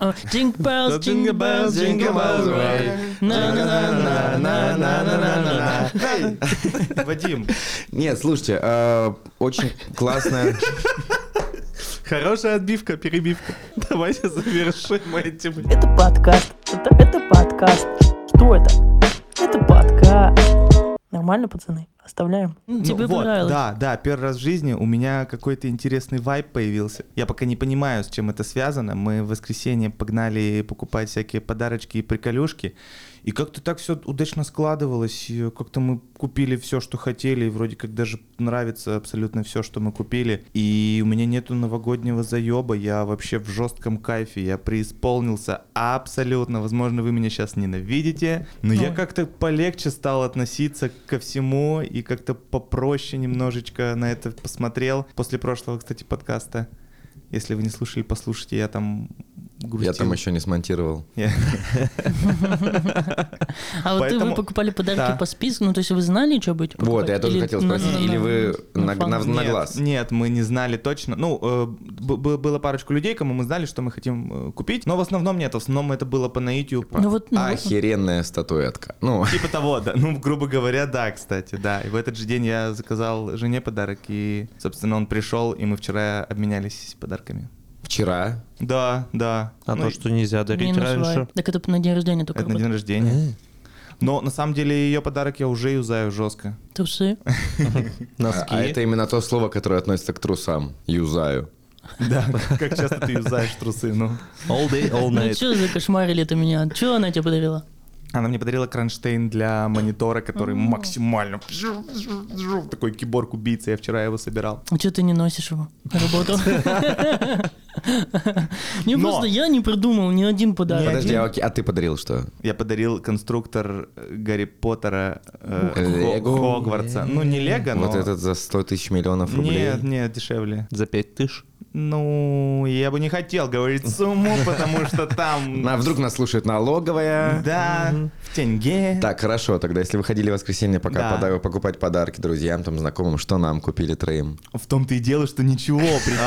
А, Jingle bells, jingle bells, jingle bells way. На-на-на-на-на-на-на-на-на. Эй, Вадим, Нет, слушайте, э, очень классная... хорошая отбивка, перебивка. Давайте завершим этим. Это подкаст. Это, это подкаст. Что это? Это подкаст. Нормально, пацаны? Оставляем? Ну Тебе вот, понравилось? Да, да, первый раз в жизни у меня какой-то интересный вайб появился. Я пока не понимаю, с чем это связано. Мы в воскресенье погнали покупать всякие подарочки и приколюшки. И как-то так все удачно складывалось. Как-то мы купили все, что хотели. И вроде как даже нравится абсолютно все, что мы купили. И у меня нету новогоднего заеба. Я вообще в жестком кайфе. Я преисполнился абсолютно. Возможно, вы меня сейчас ненавидите. Но я Ой. как-то полегче стал относиться ко всему. И как-то попроще немножечко на это посмотрел. После прошлого, кстати, подкаста. Если вы не слушали, послушайте. Я там грустил. Я там еще не смонтировал. А вот вы покупали подарки Да. по списку, ну то есть вы знали, что будете покупать? Вот, я тоже хотел спросить, или вы на, глаз? Нет, мы не знали точно. Ну, э, было парочку людей, кому мы знали, что мы хотим э, купить, но в основном нет. В основном это было по наитию. Ну ну, Охеренная статуэтка. Ну, Типа того, да. Ну, грубо говоря, да, кстати, да. И в этот же день я заказал жене подарок, и, собственно, он пришел, и мы вчера обменялись подарками. Вчера. Да, да. А Ну, то, что нельзя дарить минус раньше. вайп. Так это на день рождения только Это на день рождения. Но на самом деле ее подарок я уже юзаю жестко. Трусы. Носки. а это именно то слово, которое относится к трусам. Юзаю. Да, как часто ты юзаешь трусы, ну. All day, all Ну night. что за кошмарили это меня? Что она тебе подарила? Она мне подарила кронштейн для монитора, который максимально... Такой киборг-убийца, я вчера его собирал. А что ты не носишь его на работу? Не просто я не придумал ни один подарок. Подожди, а, окей, а ты подарил что? Я подарил конструктор э, Гарри Поттера э, Хогвартса. Ну, не Лего, но... Вот этот за 100 тысяч миллионов рублей. Нет, нет, дешевле. За пять тысяч. Ну, я бы не хотел говорить сумму, потому что там... А вдруг нас слушает налоговая? Да, в тенге. Так, хорошо, тогда если вы ходили в воскресенье пока Да. пода- покупать подарки друзьям, там, знакомым, что нам купили троим? В том-то и дело, что ничего, прикинь.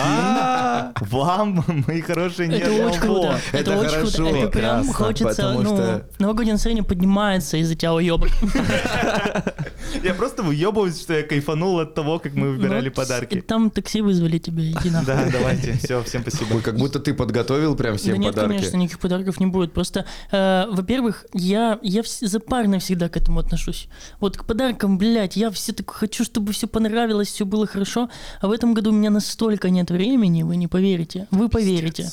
Вам, мои хорошие, нет Это очень круто. Это очень хорошо, круто. Это прям хочется, ну, новогоднее настроение поднимается из-за тебя уебок. Я просто выебываюсь, что я кайфанул от того, как мы выбирали Ну, подарки. Там такси вызвали тебе, иди нахуй. Да, давайте. Все, всем спасибо. Как будто ты подготовил прям всем да нет, подарки. конечно, никаких подарков не будет. Просто, э, во-первых, я, запарно всегда к этому отношусь. Вот к подаркам, блядь, я все такое хочу, чтобы все понравилось, все было хорошо. А в этом году у меня настолько нет времени, вы не поверите. Вы поверите.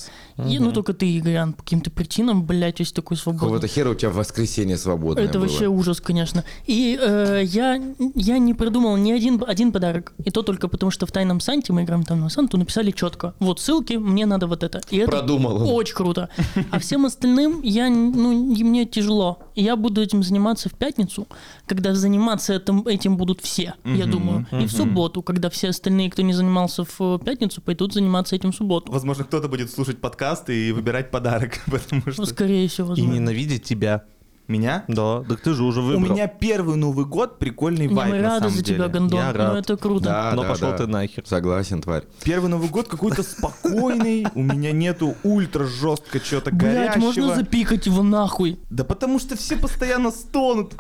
И, ну, только ты, Игорян, по каким-то причинам, блядь, весь такой свободный. Какого-то хера у тебя в воскресенье свободное Это было. вообще ужас, конечно. И э, я, я не придумал ни один, один подарок. И то только потому, что в Тайном Санте, мы играем в Тайного Санту, написали четко. Вот ссылки, мне надо вот это. И это Продумал очень круто. А всем остальным я, ну, мне тяжело. Я буду этим заниматься в пятницу, когда заниматься этим, этим будут все, я думаю. И в субботу, когда все остальные, кто не занимался в пятницу, пойдут заниматься этим в субботу. Возможно, кто-то будет слушать подкасты и выбирать подарок, потому Ну, что... скорее всего, И возможно. ненавидеть тебя. Меня? Да, так ты же уже У выбрал. меня первый Новый год прикольный Не, вайб, мы на рады самом за тебя. Гондон. Я Ну, рад. это круто. Да, Но да, пошел да. ты нахер. Согласен, тварь. Первый Новый год какой-то спокойный, у меня нету ультра жестко чего-то Блять, можно запикать его нахуй? Да потому что все постоянно стонут.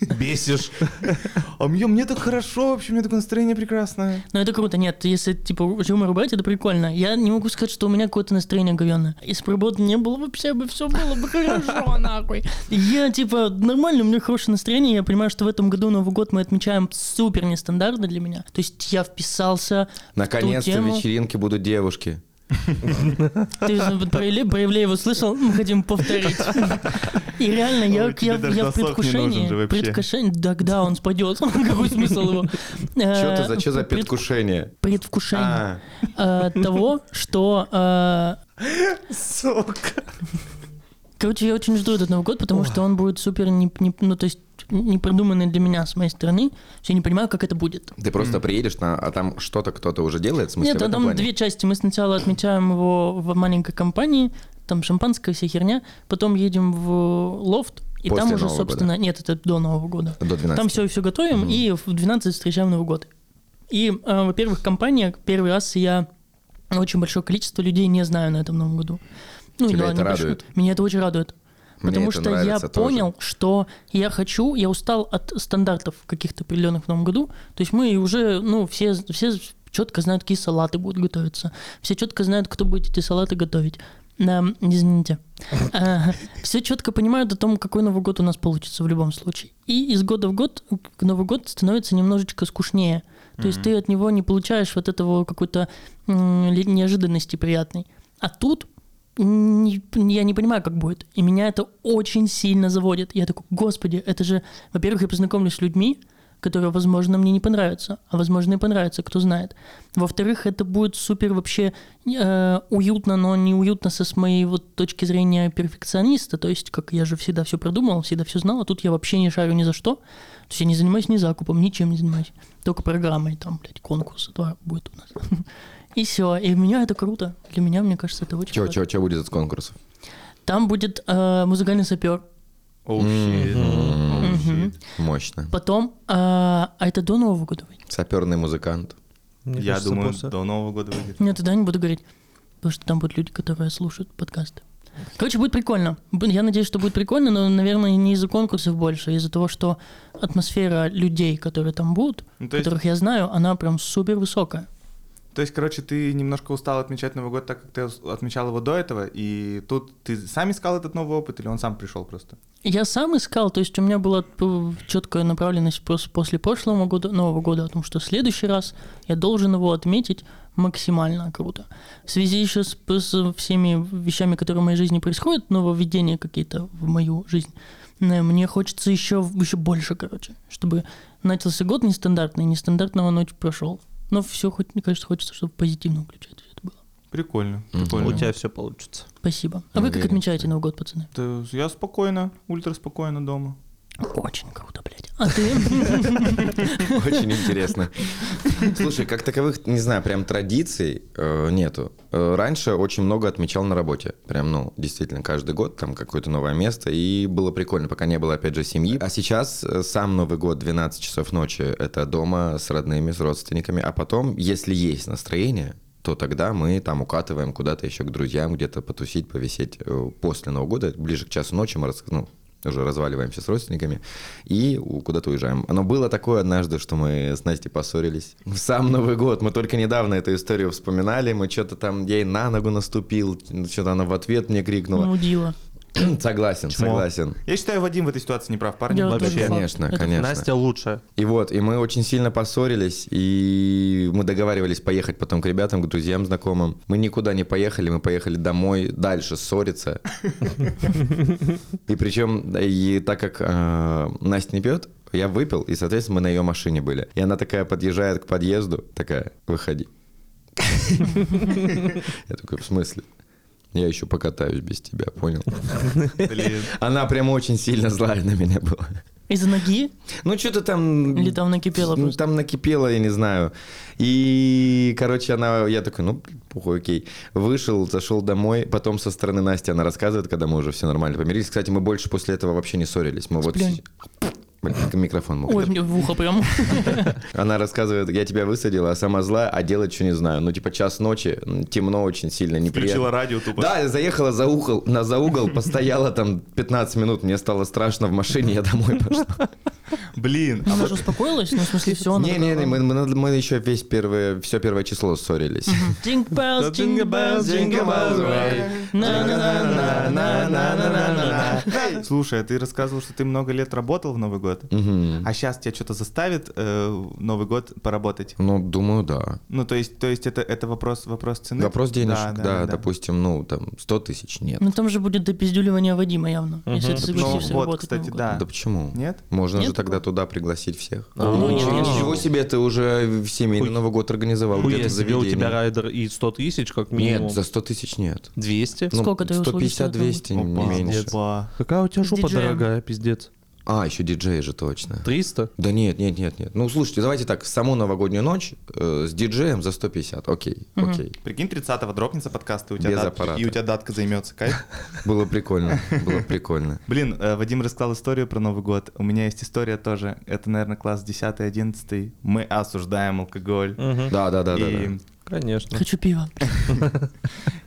Бесишь. А мне, мне так хорошо, вообще, у меня такое настроение прекрасное. Ну это круто, нет, если типа юмор убрать, это прикольно. Я не могу сказать, что у меня какое-то настроение говёное. Если бы работы не было, вообще бы все было бы хорошо, нахуй. Я типа нормально, у меня хорошее настроение, я понимаю, что в этом году Новый год мы отмечаем супер нестандартно для меня. То есть я вписался Наконец-то в вечеринки будут девушки. Ты вот про Иле- про Ивлеева слышал? Мы хотим повторить. И реально, я, я, я в предвкушении. же вообще. предвкушении, тогда он спадет. Какой смысл его? Что ты за, что за Э, пред- предвкушение? Предвкушение А, э, того, что... э, Сука. Короче, я очень жду этот Новый год, потому что он будет супер, не, не- ну, то есть, не продуманный для меня с моей стороны. Я не понимаю, как это будет. ты просто приедешь, на, а там что-то кто-то уже делает, в смысле, Нет, в а там плане? две части. Мы сначала отмечаем его в маленькой компании, там шампанское, вся херня. Потом едем в лофт, и После там уже, Нового собственно... Нет, это до Нового года. До 12. Там все, все готовим, и в 12 встречаем Новый год. И, э, во-первых, компания, первый раз я очень большое количество людей не знаю на этом Новом году. Ну, Тебя да, это не радует? почему. Меня это очень радует. Мне Потому что я тоже. понял, что я хочу, я устал от стандартов каких-то определенных в новом году. То есть мы уже, ну, все, все четко знают, какие салаты будут готовиться. Все четко знают, кто будет эти салаты готовить. Да, извините. Все четко понимают о том, какой Новый год у нас получится в любом случае. И из года в год Новый год становится немножечко скучнее. То есть ты от него не получаешь вот этого какой-то неожиданности приятной. А тут не- я не понимаю, как будет. И меня это очень сильно заводит. Я такой, господи, это же... Во-первых, я познакомлюсь с людьми, которые, возможно, мне не понравятся, а возможно и понравятся, кто знает. Во-вторых, это будет супер вообще э, уютно, но не уютно со с моей вот точки зрения перфекциониста, то есть как я же всегда все продумал, всегда все знал, а тут я вообще не шарю ни за что. То есть я не занимаюсь ни закупом, ничем не занимаюсь. Только программой, там, блядь, конкурс два будет у нас. И все. И меня это круто. Для меня, мне кажется, это очень классно. чё, чё будет из конкурсов? Там будет э, музыкальный сапер. Оу, щит. Оу, щит. Мощно. Потом, э, а это до Нового года выйдет? Саперный музыкант. Мне Я кажется, думаю, после. до Нового года выйдет. Нет, тогда не буду говорить. Потому что там будут люди, которые слушают подкасты. Короче, будет прикольно. Б- Я надеюсь, что будет прикольно, но, наверное, не из-за конкурсов больше, а из-за того, что атмосфера людей, которые там будут, Ну, то есть- которых я знаю, она прям супер высокая. То есть, короче, ты немножко устал отмечать Новый год, так как ты отмечал его до этого, и тут ты сам искал этот новый опыт, или он сам пришел просто? Я сам искал, то есть у меня была четкая направленность пос- после прошлого года, Нового года, о том, что в следующий раз я должен его отметить максимально круто. В связи еще с, с всеми вещами, которые в моей жизни происходят, нововведения какие-то в мою жизнь, мне хочется еще, еще больше, короче, чтобы начался год нестандартный, нестандартного ночь прошел. Но все, хоть, мне кажется, хочется, чтобы позитивно включать все это было. Прикольно, прикольно. У тебя все получится. Спасибо. А вы как отмечаете Новый год, пацаны? Да я спокойно, ультра спокойно дома. Очень круто, блядь. А ты? Очень интересно. Слушай, как таковых, не знаю, прям традиций э, нету. Э, раньше очень много отмечал на работе. Прям, ну, действительно, каждый год там какое-то новое место. И было прикольно, пока не было, опять же, семьи. А сейчас э, сам Новый год, 12 часов ночи, это дома с родными, с родственниками. А потом, если есть настроение, то тогда мы там укатываем куда-то еще к друзьям, где-то потусить, повисеть после Нового года. Ближе к часу ночи мы ну, уже разваливаемся с родственниками и куда-то уезжаем. Но было такое однажды, что мы с Настей поссорились. В сам Новый год. Мы только недавно эту историю вспоминали. Мы что-то там, ей на ногу наступил, что-то она в ответ мне крикнула. Мудила. Согласен, Чмо. согласен. Я считаю, Вадим в этой ситуации не прав, парни. Я Вообще, конечно, Это конечно. Настя лучшая. И вот, и мы очень сильно поссорились, и мы договаривались поехать потом к ребятам, к друзьям, знакомым. Мы никуда не поехали, мы поехали домой дальше ссориться. И причем, и так как э, Настя не пьет, я выпил, и, соответственно, мы на ее машине были. И она такая подъезжает к подъезду, такая, выходи. Я такой, в смысле? Я еще покатаюсь без тебя, понял? Блин. Она прям очень сильно злая на меня была. Из-за ноги? Ну, что-то там... Или там накипело Ну, просто? Там накипело, я не знаю. И, короче, она... Я такой, ну, похуй, окей. Вышел, зашел домой. Потом со стороны Насти она рассказывает, когда мы уже все нормально помирились. Кстати, мы больше после этого вообще не ссорились. Мы вот... Блин, микрофон мог. Ой, мне в ухо прям. Она рассказывает, я тебя высадила, а сама злая, а делать что не знаю. Ну, типа, час ночи, темно очень сильно, неприятно. Включила радио тупо. Да, я заехала за угол, на за угол, постояла там 15 минут, мне стало страшно в машине, я домой пошла. Блин. А ты уже успокоилась? Ну, в смысле, все. Не-не-не, мы еще весь первое, все первое число ссорились. Jingle bells, jingle bells, jingle bells, way. Слушай, а ты рассказывал, что ты много лет работал в Новый год, а сейчас тебя что-то заставит э, Новый год поработать? Ну, думаю, да. Ну, то есть, то есть это, это вопрос, вопрос цены? Вопрос денежек, да, допустим, ну, там, 100 тысяч, нет. Ну, там же будет допиздюливание Вадима явно, если ты согласишься ну, вот, работать кстати, да. Да почему? Нет? Можно же тогда туда пригласить всех. Ну, нет, Ничего- себе, ты уже в семейный Новый год организовал где-то у тебя райдер и 100 тысяч, как минимум. Нет, за 100 тысяч нет. 200? Ну, Сколько стоят, 150-200, не меньше. Какая у тебя жопа дорогая, пиздец. А, еще диджей же точно. 300? Да нет, нет, нет, нет. Ну, слушайте, давайте так, саму новогоднюю ночь э, с диджеем за 150. Окей, Мгм. окей. Прикинь, 30-го дропнется подкаст, и у тебя, Без дат- аппарата. и у тебя датка займется. Кайф? Было прикольно, было прикольно. Блин, э, Вадим рассказал историю про Новый год. У меня есть история тоже. Это, наверное, класс 10-11. Мы осуждаем алкоголь. Да, да, да, да. Конечно. Хочу пива.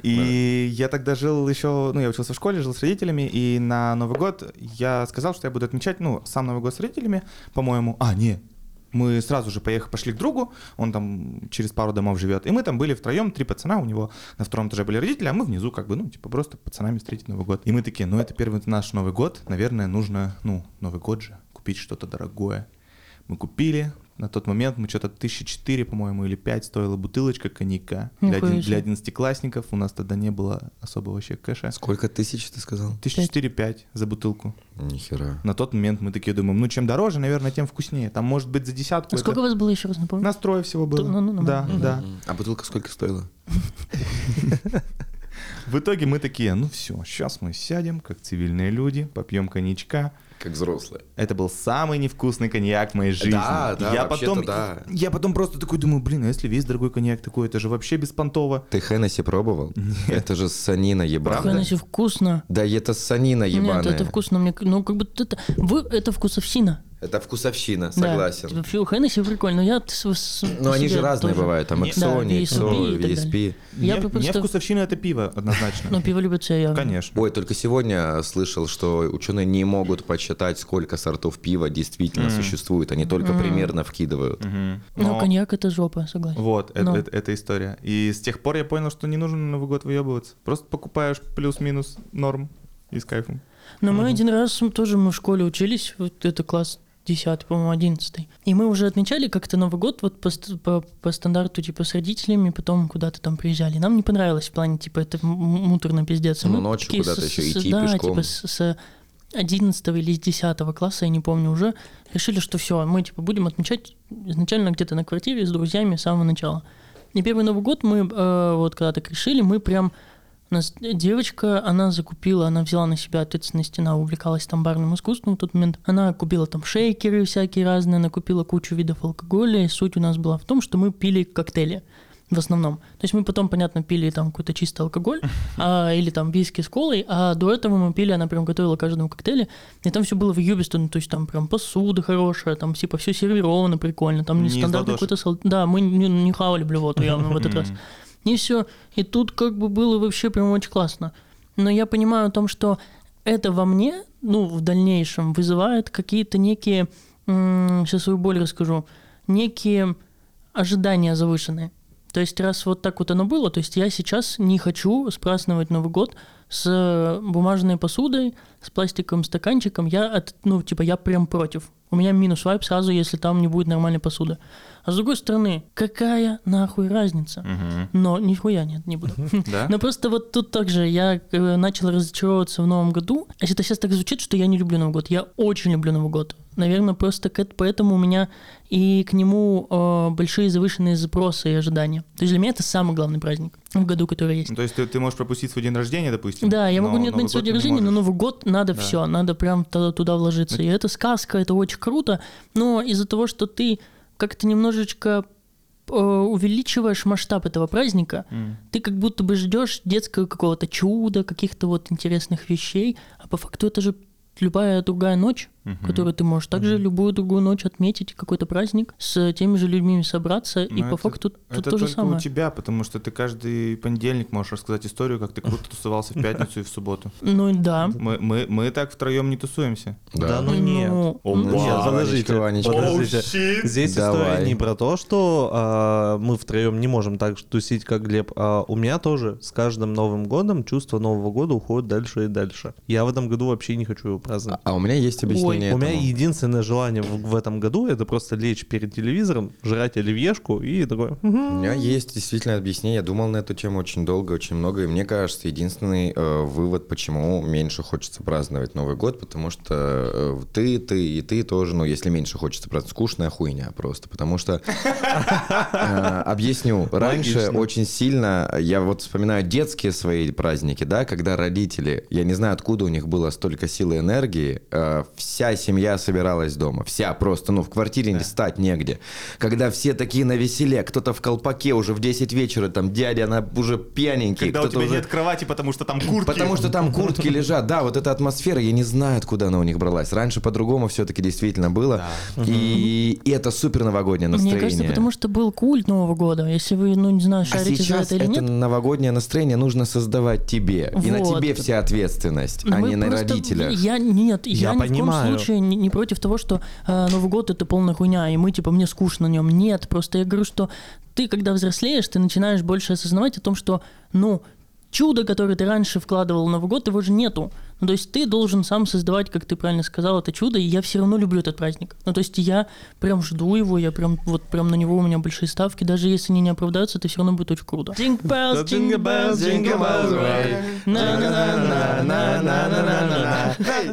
И я тогда жил еще, ну, я учился в школе, жил с родителями, и на Новый год я сказал, что я буду отмечать, ну, сам Новый год с родителями, по-моему. А, не, мы сразу же поехали, пошли к другу, он там через пару домов живет, и мы там были втроем, три пацана, у него на втором этаже были родители, а мы внизу как бы, ну, типа просто пацанами встретить Новый год. И мы такие, ну, это первый наш Новый год, наверное, нужно, ну, Новый год же, купить что-то дорогое. Мы купили, на тот момент мы что-то тысячи четыре, по-моему, или пять стоила бутылочка коньяка. Для, один- одиннадцатиклассников у нас тогда не было особо вообще кэша. Сколько тысяч ты сказал? Тысяча четыре-пять за бутылку. Нихера. На тот момент мы такие думаем, ну чем дороже, наверное, тем вкуснее. Там может быть за десятку. А это- сколько у вас было еще раз, напомню? Настрой всего было. Ну, ну, ну, да, ну, да. А бутылка сколько стоила? В итоге мы такие, ну все, сейчас мы сядем, как цивильные люди, попьем коньячка. Как взрослые. Это был самый невкусный коньяк в моей жизни. Да, да, я потом, да. я потом просто такой думаю, блин, а если весь дорогой коньяк такой, это же вообще беспонтово. Ты Хеннесси пробовал? Это же санина ебаная. Хеннесси вкусно. Да это санина ебаная. Нет, это вкусно. Мне, ну, как будто это... Вы, это вкусовщина. Это вкусовщина, Да. согласен. Типа, фу, Хеннесси прикольно. но Я с- с- Но они себе же разные тоже. бывают. Там Не- Эксони, Да, так VSP. Я мне просто- вкусовщина это пиво, однозначно. Ну, пиво любят все явно. Конечно. Ой, только сегодня слышал, что ученые не могут подсчитать, сколько сортов пива действительно существует. Они только примерно вкидывают. Ну, Но- коньяк это жопа, согласен. Вот, это, Но. это- это история. И с тех пор я понял, что не нужно на Новый год выебываться. Просто покупаешь плюс-минус норм и с кайфом. Но мы один раз тоже мы в школе учились, вот это класс 10, по-моему, 11. И мы уже отмечали как-то Новый год вот по, по, по стандарту, типа, с родителями, потом куда-то там приезжали. Нам не понравилось в плане, типа, это муторно пиздец. Ну, мы ночью куда-то еще с- идти да, пешком. типа, с, с 11 или с 10 класса, я не помню уже, решили, что все, мы, типа, будем отмечать изначально где-то на квартире с друзьями с самого начала. И первый Новый год мы, э, вот когда так решили, мы прям у нас девочка, она закупила, она взяла на себя ответственность, она увлекалась там барным искусством в тот момент. Она купила там шейкеры всякие разные, она купила кучу видов алкоголя, и суть у нас была в том, что мы пили коктейли в основном. То есть мы потом, понятно, пили там какой-то чистый алкоголь а, или там виски с колой, а до этого мы пили, она прям готовила каждому коктейле, и там все было в юбисто, ну, то есть там прям посуда хорошая, там типа все сервировано прикольно, там не Не из стандартный ладошек. какой-то Да, мы не, не хавали блевоту явно в этот раз. И все. И тут как бы было вообще прям очень классно. Но я понимаю о том, что это во мне, ну, в дальнейшем вызывает какие-то некие, сейчас свою боль расскажу, некие ожидания завышенные. То есть раз вот так вот оно было, то есть я сейчас не хочу спраздновать Новый год с бумажной посудой, с пластиковым стаканчиком. Я, от, ну, типа, я прям против. У меня минус вайп сразу, если там не будет нормальной посуды. А с другой стороны, какая нахуй разница? Но нихуя нет, не буду. Да? Но просто вот тут также я э, начал разочаровываться в Новом году. А Это сейчас так звучит, что я не люблю Новый год. Я очень люблю Новый год. Наверное, просто поэтому у меня и к нему э, большие завышенные запросы и ожидания. То есть для меня это самый главный праздник в году, который есть. Ну, То есть ты, ты можешь пропустить свой день рождения, допустим? Да, я могу не отметить Новый свой день рождения, но. Новый год надо Да. все, надо прям туда, туда вложиться. И это сказка, это очень круто, но из-за того, что ты как-то немножечко э, увеличиваешь масштаб этого праздника, М. ты как будто бы ждешь детского какого-то чуда, каких-то вот интересных вещей, а по факту это же любая другая ночь, которую ты можешь также любую другую ночь отметить, какой-то праздник, с теми же людьми собраться, и Ну, по это- факту тут Это то же только самое. у тебя, потому что ты каждый понедельник можешь рассказать историю, как ты круто тусовался в пятницу и в субботу. Ну да. Мы, мы, мы так втроем не тусуемся. Да, ну нет. Ну, О, ну, вау. Нет, Ванечка, подождите, Ванечка. подождите. Здесь Давай. история не про то, что а, мы втроем не можем так тусить, как Глеб. А у меня тоже с каждым Новым годом чувство Нового года уходит дальше и дальше. Я в этом году вообще не хочу его праздновать. А у меня есть объяснение У меня этому. единственное желание в, в этом году это просто лечь перед телевизором, жрать оливьешку и такой. У меня есть действительно объяснение. Я думал на эту тему очень долго, очень много. И мне кажется, единственный э, вывод, почему меньше хочется праздновать Новый год, потому что э, ты, ты и ты тоже, ну, если меньше хочется праздновать, скучная хуйня просто. Потому что, э, объясню, раньше Логично. очень сильно, я вот вспоминаю детские свои праздники, да, когда родители, я не знаю, откуда у них было столько сил и энергии, э, все вся семья собиралась дома. Вся просто, ну, в квартире не стать негде. Когда все такие на веселе, кто-то в колпаке уже в 10 вечера, там дядя, она уже пьяненький. Когда у кто-то тебя уже... нет кровати, потому что там куртки. Потому что там куртки лежат. Да, вот эта атмосфера, я не знаю, откуда она у них бралась. Раньше по-другому все-таки действительно было. И, и это супер новогоднее настроение. Мне кажется, потому что был культ Нового года. Если вы, ну, не знаю, А шарите за сейчас это или это нет. новогоднее настроение нужно создавать тебе. И на Вот. тебе вся ответственность, а Мы не на родителях. Я нет, я, Я ни в коем понимаю. Случае не, не против того, что э, Новый год это полная хуйня, и мы типа мне скучно на нем. Нет, просто я говорю, что ты, когда взрослеешь, ты начинаешь больше осознавать о том, что, ну, чудо, которое ты раньше вкладывал в Новый год, его же нету. Ну, то есть ты должен сам создавать, как ты правильно сказал, это чудо, и я все равно люблю этот праздник. Ну, то есть я прям жду его, я прям вот прям на него у меня большие ставки, даже если они не оправдаются, это все равно будет очень круто.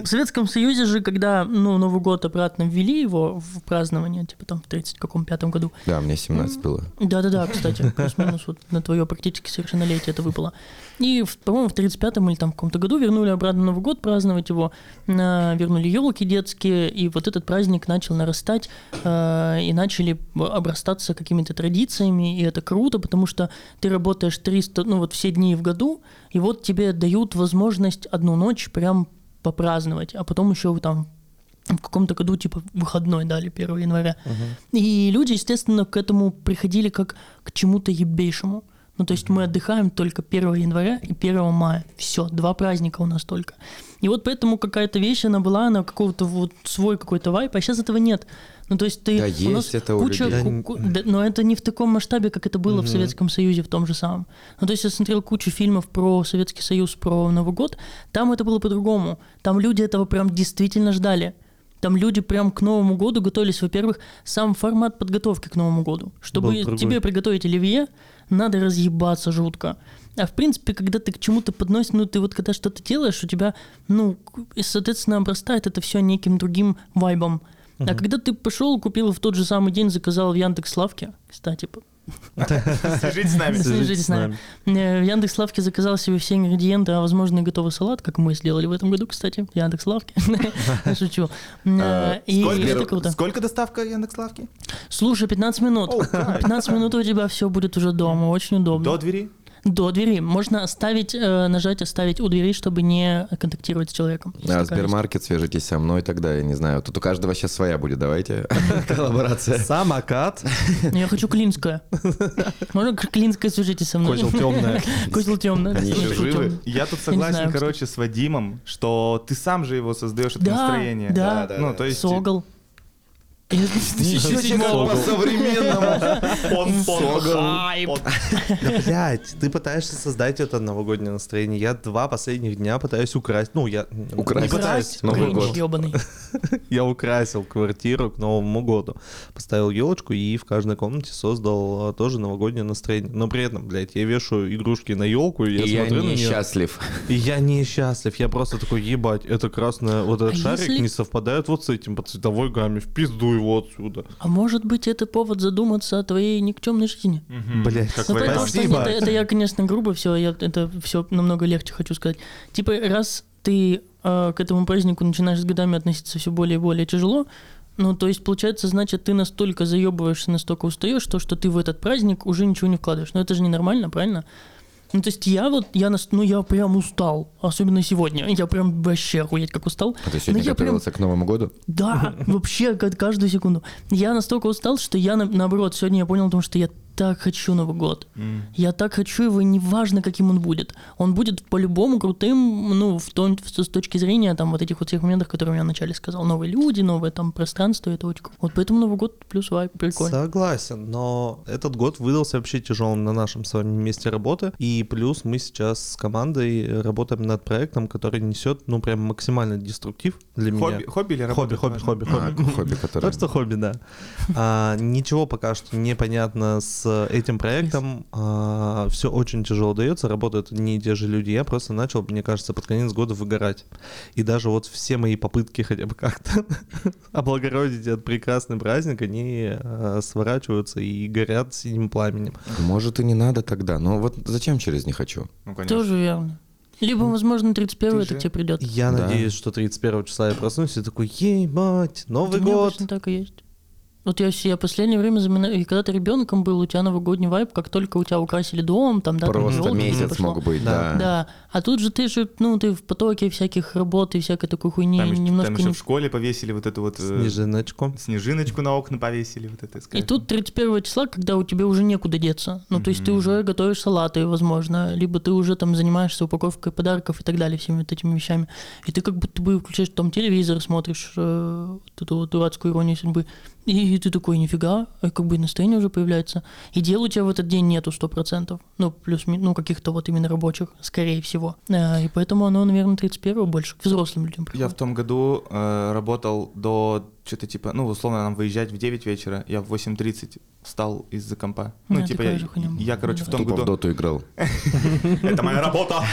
В Советском Союзе же, когда ну, Новый год обратно ввели его в празднование, типа там в 30 каком пятом году, Да, мне 17 было. да-да-да, кстати, плюс-минус вот на твое практически совершеннолетие это выпало. И, по-моему, в 35-м или там в каком-то году вернули обратно Новый год праздновать его, на- вернули елки детские, и вот этот праздник начал нарастать, э, и начали обрастаться какими-то традициями, и это круто, потому что ты работаешь 300, ну вот все дни в году, и вот тебе дают возможность одну ночь прям попраздновать, а потом еще там в каком-то году типа выходной дали 1 января. И люди, естественно, к этому приходили как к чему-то ебейшему. Ну, то есть мы отдыхаем только 1 января и 1 мая. Все, два праздника у нас только. И вот поэтому какая-то вещь, она была, она какого-то вот свой какой-то вайп, а сейчас этого нет. Ну, то есть ты... Да, у есть нас это у куча, людей. ку- да, но это не в таком масштабе, как это было в Советском Союзе в том же самом. Ну, то есть я смотрел кучу фильмов про Советский Союз, про Новый год, там это было по-другому. Там люди этого прям действительно ждали. Там люди прям к Новому году готовились. Во-первых, сам формат подготовки к Новому году. Чтобы тебе приготовить оливье, надо разъебаться жутко. А в принципе, когда ты к чему-то подносишь, ну ты вот когда что-то делаешь, у тебя, ну, и, соответственно, обрастает это все неким другим вайбом. А когда ты пошел, купил в тот же самый день, заказал в Яндекс Лавке, кстати, Свяжитесь с нами. свяжитесь с нами. Э, В Яндекс Лавке заказал себе все ингредиенты, а возможно и готовый салат, как мы сделали в этом году, кстати, в Яндекс Лавке. Шучу. Э, И Сколько, доставка Яндекс.Лавки? Слушай, 15 минут. О, кайф. 15 минут у тебя все будет уже дома, очень удобно. До двери? До двери. Можно оставить, э, нажать оставить у двери, чтобы не контактировать с человеком. А, Сбермаркет, свяжитесь со мной тогда, я не знаю. Тут у каждого сейчас своя будет, давайте. Коллаборация. Самокат. Ну, Я хочу клинское. Можно клинское свяжитесь со мной? Козел темная. Козел темный. Они еще живы? Я тут согласен, короче, с Вадимом, что ты сам же его создаешь, это Да, настроение. да. Ну, то есть... Согл. Ничего себе, как по-современному. Он, Хайп. блядь, ты пытаешься создать это новогоднее настроение. Я два последних дня пытаюсь украсть. Ну, я Украсть. не пытаюсь. Новый год. Я украсил квартиру к Новому году. Поставил елочку и в каждой комнате создал а, тоже новогоднее настроение. Но при этом, блядь, я вешаю игрушки на елку, и я И я смотрю на нее. несчастлив. И я не счастлив. Я просто такой, ебать, это красное, вот этот А шарик если- не совпадает вот с этим по цветовой гамме. В пизду его отсюда. А может быть, это повод задуматься о твоей никчемной жизни? Блядь, Как Ну, потому что это, это я, конечно, грубо все, я это все намного легче хочу сказать. Типа, раз ты э, к этому празднику начинаешь с годами относиться все более и более тяжело, ну, то есть, получается, значит, ты настолько заебываешься, настолько устаешь, то, что ты в этот праздник уже ничего не вкладываешь. Но это же ненормально, правильно? Ну, то есть я вот, я, ну, я прям устал, особенно сегодня. Я прям вообще охуеть как устал. А ты Но сегодня прям готовился к Новому году? да, вообще ка- каждую секунду. Я настолько устал, что я, на- наоборот, сегодня я понял, о том, что я так хочу Новый год. Я так хочу его, неважно, каким он будет. Он будет по-любому крутым, ну, в том, с с точки зрения там вот этих вот всех моментов, которые я вначале сказал. Новые люди, новое там пространство, это очень круто. Вот поэтому Новый год плюс вайп, прикольно. Согласен, но этот год выдался вообще тяжелым на нашем с вами месте работы. И плюс мы сейчас с командой работаем над проектом, который несет, ну, прям максимально деструктив для Хобби, меня. хобби или Хобби, работа? хобби, важно? хобби, А, хобби. хобби, которое... Просто хобби, да. А, ничего пока что непонятно с этим проектом. все очень тяжело дается, работают не те же люди. Я просто начал, мне кажется, под конец года выгорать. И даже вот все мои попытки хотя бы как-то облагородить этот прекрасный праздник, они а, сворачиваются и горят синим пламенем. Может и не надо тогда, но вот зачем через «не хочу»? Ну, конечно. Тоже верно. Либо, возможно, 31 Ты это же- тебе придет. Я Да. надеюсь, что 31 числа я проснусь и такой, ебать, Новый У меня год. так и есть. Вот я, я последнее время заминаю, и когда ты ребенком был, у тебя новогодний вайп, как только у тебя украсили дом, там, да, там Просто ёлка месяц пошло. мог быть, Да. да. Да, а тут же ты же, ну, ты в потоке всяких работ и всякой такой хуйни, Там, немножко там еще не... в школе повесили вот эту вот... э, Снежиночку. Снежиночку на окна повесили. Вот это, И сказать. тут 31 числа, когда у тебя уже некуда деться. Ну, то есть ты уже готовишь салаты, возможно, либо ты уже там занимаешься упаковкой подарков и так далее, всеми вот этими вещами. И ты как будто бы включаешь там телевизор, смотришь э, вот эту вот дурацкую иронию судьбы. И ты такой, нифига, и как бы настроение уже появляется. И дел у тебя в этот день нету 100%. Ну, плюс, ну, каких-то вот именно рабочих, скорее всего. Э, и поэтому оно, наверное, 31 больше к взрослым людям Я приходит. в том году э, работал до что-то типа, ну, условно, нам выезжать в 9 вечера. Я в 8.30 встал из-за компа. Ну, Да, типа, я, я, короче, в том Тупо в году... доту играл. Это моя работа.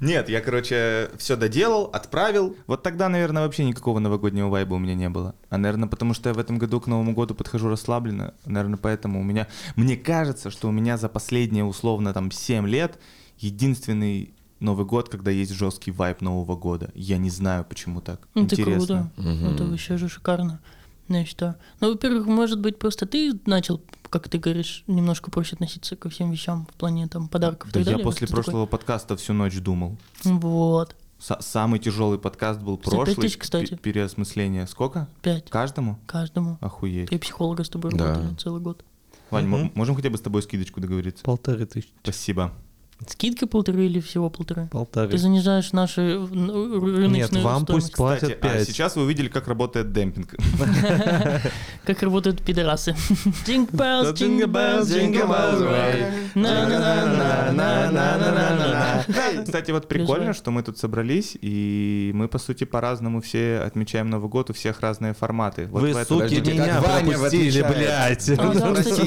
Нет, я, короче, все доделал, отправил. Вот тогда, наверное, вообще никакого новогоднего вайба у меня не было. А, наверное, потому что я в этом году к Новому году подхожу расслабленно. Наверное, поэтому у меня... Мне кажется, что у меня за последние, условно, там, 7 лет единственный Новый год, когда есть жесткий вайб Нового года. Я не знаю, почему так. Ну, это Интересно. круто. Мгм. Это вообще же шикарно. Я считаю. Ну, во-первых, может быть, просто ты начал, как ты говоришь, немножко проще относиться ко всем вещам в плане там подарков. Да я далее. после Ты такой, прошлого подкаста всю ночь думал. Вот. Са- самый тяжелый подкаст был прошлый. тысяч, кстати. пе- Переосмысление. Сколько? Пять. Каждому? Каждому. Охуеть. Три психолога с тобой Да. работали целый год. Вань, Мгм. можем хотя бы с тобой скидочку договориться? Полторы тысячи. Спасибо. Скидка полторы или всего полторы? Полторы. Ты занижаешь наши э, рыночные Нет, вам стоимость. пусть платят Кстати, 5. А сейчас вы увидели, как работает демпинг. Как работают пидорасы. Джинг белls, джинг белls, джинг белls, Кстати, вот прикольно, что мы тут собрались, и мы, по сути, по-разному все отмечаем Новый год, у всех разные форматы. Вы, суки, меня пропустили, блядь. Прости,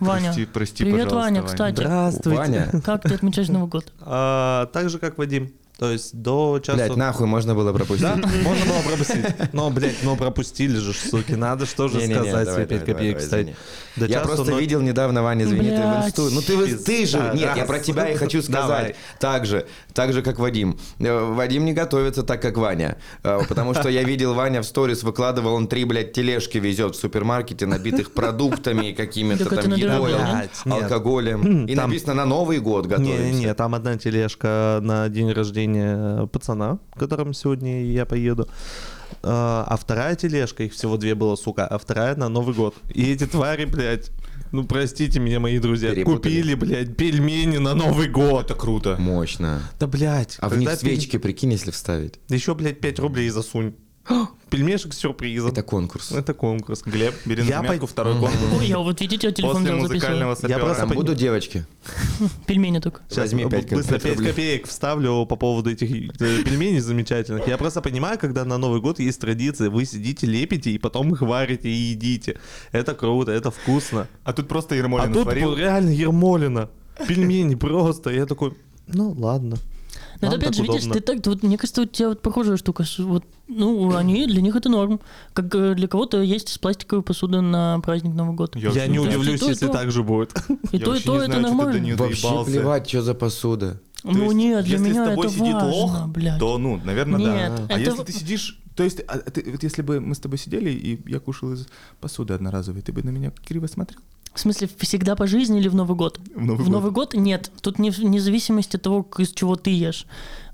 Ваня. Прости, пожалуйста, Ваня. Здравствуйте. Как ты отмечаешь Новый год? А, так же, как Вадим. То есть до часа... блядь, нахуй можно было пропустить. Да, можно было пропустить. Но, блядь, ну пропустили же, суки. Надо что же сказать себе 5 давай, копеек, кстати. Я просто видел недавно, Ваня, извини, ты в инсту. Ну ты, же, нет, я про тебя и хочу сказать. Так же, так же, как Вадим. Э, Вадим не готовится так, как Ваня. Э, Потому что я видел, Ваня в сторис выкладывал, он три, блядь, тележки везет в супермаркете, набитых продуктами, какими-то там едой, нет. алкоголем. И написано на Новый год готовимся. Не-не-не, там одна тележка на день рождения пацана, к которому сегодня я поеду. А а вторая тележка, их всего две было, сука, а вторая на Новый год. И эти твари, блядь, ну простите меня, мои друзья, Перепутали. купили, блядь, пельмени на Новый год. Это круто. Мощно. Да, блядь. А в них свечки, прикинь, если вставить. Еще, блядь, 5 рублей засунь. Пельмешек с сюрпризом. Это конкурс. Это конкурс. Глеб, бери на Я заметку второй конкурс. Ой, я вот видите, я телефон После взял, музыкального записываю. сапера. просто Там будут девочки. Пельмени только. Сейчас Возьми пять быстро копеек 5 рублей. копеек вставлю по поводу этих э, пельменей замечательных. Я просто понимаю, когда на Новый год есть традиция, вы сидите, лепите и потом их варите и едите. Это круто, это вкусно. А тут просто А Ермолин тут сварил. реально Ермолина. Пельмени просто. Я такой, ну ладно. Но это опять же, видишь, удобно. ты так, вот, мне кажется, у тебя вот похожая штука. Вот, ну, они, для них это норм. Как э, для кого-то есть пластиковая посуда на праздник Новый год. Я, вообще не удивлюсь, то, если то. так же будет. И Я то, и то это нормально. Вообще плевать, что за посуда. То Ну есть, нет, для если меня с тобой это сидит важно, лох, блядь. то, ну, наверное, Нет, да. А это- если ты сидишь... То есть, а ты- вот если бы мы с тобой сидели, и я кушал из посуды одноразовой, ты бы на меня криво смотрел? В смысле, всегда по жизни или в Новый год? В Новый в год. Новый год нет. Тут не, вне зависимости от того, из чего ты ешь.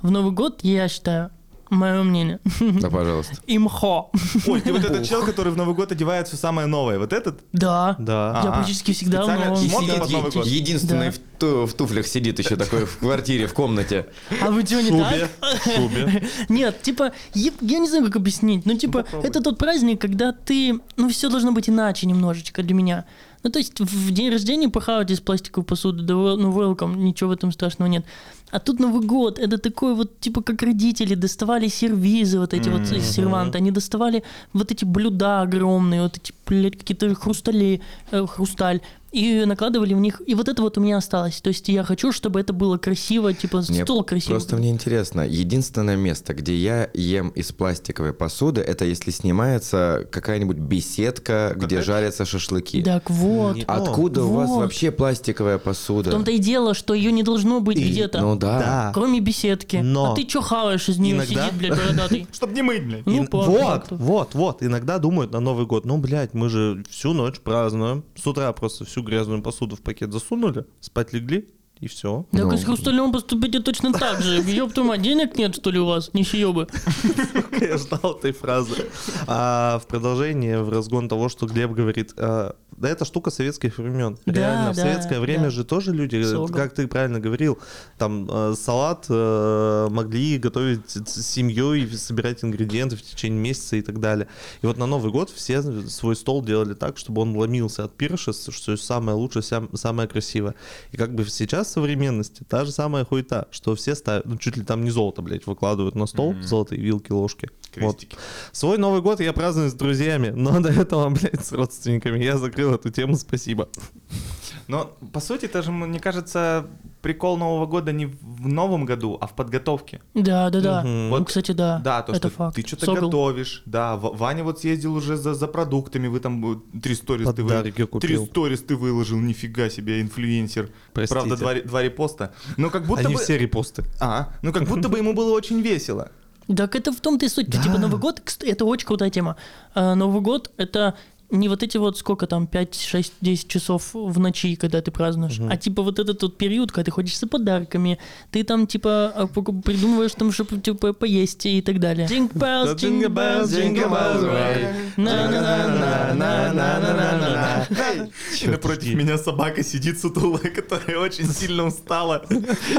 В Новый год, я считаю, мое мнение, Да, пожалуйста. имхо. Ой, ты вот этот чел, который в Новый год одевает все самое новое. Вот этот? Да. Да. Я практически всегда в Новый год. единственный в, ту- в туфлях сидит еще такой в квартире, в комнате. А вы что, не Шубе. так? Шубе. Нет, типа, я не знаю, как объяснить. Ну, типа, это тот праздник, когда ты... Ну, все должно быть иначе немножечко для меня. Ну, то есть в день рождения похавать из пластиковой посуды, да, ну, welcome, ничего в этом страшного нет. А тут Новый год, это такой вот, типа, как родители доставали сервизы, вот эти вот из серванта, они доставали вот эти блюда огромные, вот эти блядь, какие-то хрустали, э, хрусталь, и накладывали в них. И вот это вот у меня осталось. То есть я хочу, чтобы это было красиво, типа Мне стол красивый. Просто мне интересно, единственное место, где я ем из пластиковой посуды, это если снимается какая-нибудь беседка, где жарятся шашлыки. Так вот. Не- Откуда у вас Вот. вообще пластиковая посуда? В том-то и дело, что ее не должно быть И- где-то. Ну да. Да. Кроме беседки. Но- А ты чё хаваешь из нее Иногда- сидит, блядь, бородатый? Чтоб не мыть, блядь. Ну, вот, вот, вот. Иногда думают на Новый год, ну, блядь, мы же всю ночь празднуем. С утра просто всю грязную посуду в пакет засунули, спать легли, и все. Так Ну. и с хрусталем поступите точно так же. Ёб мать, денег нет, что ли, у вас? Нищеёбы. Я ждал этой фразы. А в продолжение, в разгон того, что Глеб говорит, а, да это штука советских времен. Да, Реально, в советское время да. же тоже люди, Согласен. как ты правильно говорил, там э, салат э, могли готовить с семьей, собирать ингредиенты в течение месяца и так далее. И вот на Новый год все свой стол делали так, чтобы он ломился от пиршества, что самое лучшее, сам- самое красивое. И как бы сейчас современности та же самая хуйта, что все ставят, ну чуть ли там не золото, блядь, выкладывают на стол, золотые вилки, ложки. Вот. Крестики. Свой Новый год я праздную с друзьями, но до этого, блядь, с родственниками. Я закрыл эту тему, спасибо. Но, по сути, это же, мне кажется, прикол Нового года не в новом году, а в подготовке. Да, да, да. Ну, Вот, кстати, да. Да, то, это что факт. ты что-то Согл. готовишь. Да, Ваня вот съездил уже за, за продуктами, вы там э, три сториста вы- Подарки Три купил. сторис ты выложил, нифига себе, инфлюенсер. Простите. Правда, два, два репоста. Но как будто Они бы... все репосты. А, ну как будто бы ему было очень весело. Так это в том-то и суть. Типа Новый год, это очень крутая тема. А, Новый год — это не вот эти вот сколько там, 5, 6, 10 часов в ночи, когда ты празднуешь, а типа вот этот тот период, когда ты ходишь за подарками, ты там типа а, придумываешь там, чтобы типа поесть и так далее. Jingle bells, jingle bells, jingle bells way. На-на-на-на-на-на-на-на-на. И напротив меня собака сидит сутулая, которая очень сильно устала.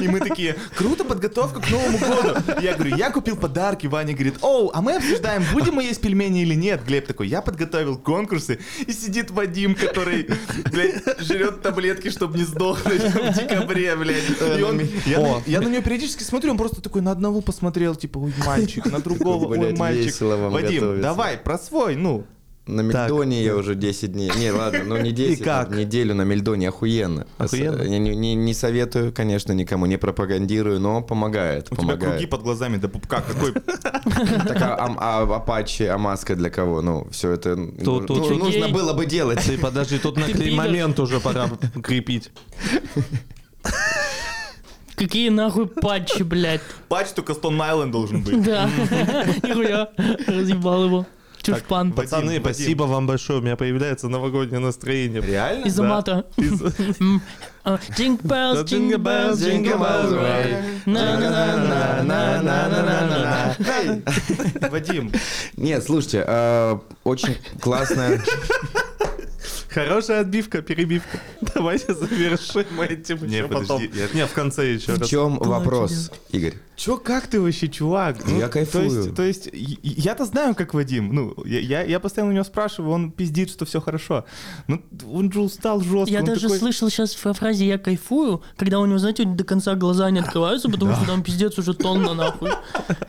И мы такие, круто подготовка к Новому году. Я говорю, я купил подарки. Ваня говорит, оу, а мы обсуждаем, будем мы есть пельмени или нет. Глеб такой, я подготовил конкурсы. И сидит Вадим, который, блядь, жрет таблетки, чтобы не сдохнуть в декабре, блядь. И он, я, на, я на него периодически смотрю, он просто такой на одного посмотрел, типа, ой, мальчик, на другого, ой, мальчик. Вадим, готовиться. давай, про свой, ну. На Мельдоне я уже 10 дней. Не, ладно, ну не 10, как? а неделю на Мельдоне охуенно. Охуенно? Я не, не- не советую, конечно, никому, не пропагандирую, но помогает. У тебя помогает. круги под глазами до пупка. Какой Так, а, а, а Апачи, а маска для кого? Ну, все это ну, ну, нужно было бы делать. Ты подожди, тут на момент уже пора крепить. Какие нахуй патчи, блядь. патч только Stone Island должен быть. Да. Нихуя. Разъебал его. Чушпан. Пацаны, Вадим. спасибо вам большое. У меня появляется новогоднее настроение. Реально? Из-за Да. мата. А, Jingle bells, jingle bells, jingle bells way. На-на-на-на-на-на-на-на-на. Вадим, Нет, слушайте, а, очень классная... Хорошая отбивка, перебивка. Давайте завершим этим Не, еще потом. подожди, я- Не, в конце еще В раз. чем вопрос, Игорь? чё, как ты вообще, чувак? Ну, Я кайфую. То есть, то я-то знаю, как Вадим. Ну, я, я, я постоянно у него спрашиваю, он пиздит, что все хорошо. Ну, он же устал жестко. Я даже такой- слышал сейчас в фразе «я кайфую», когда у него, знаете, до конца глаза не открываются, потому что там пиздец уже тонна нахуй.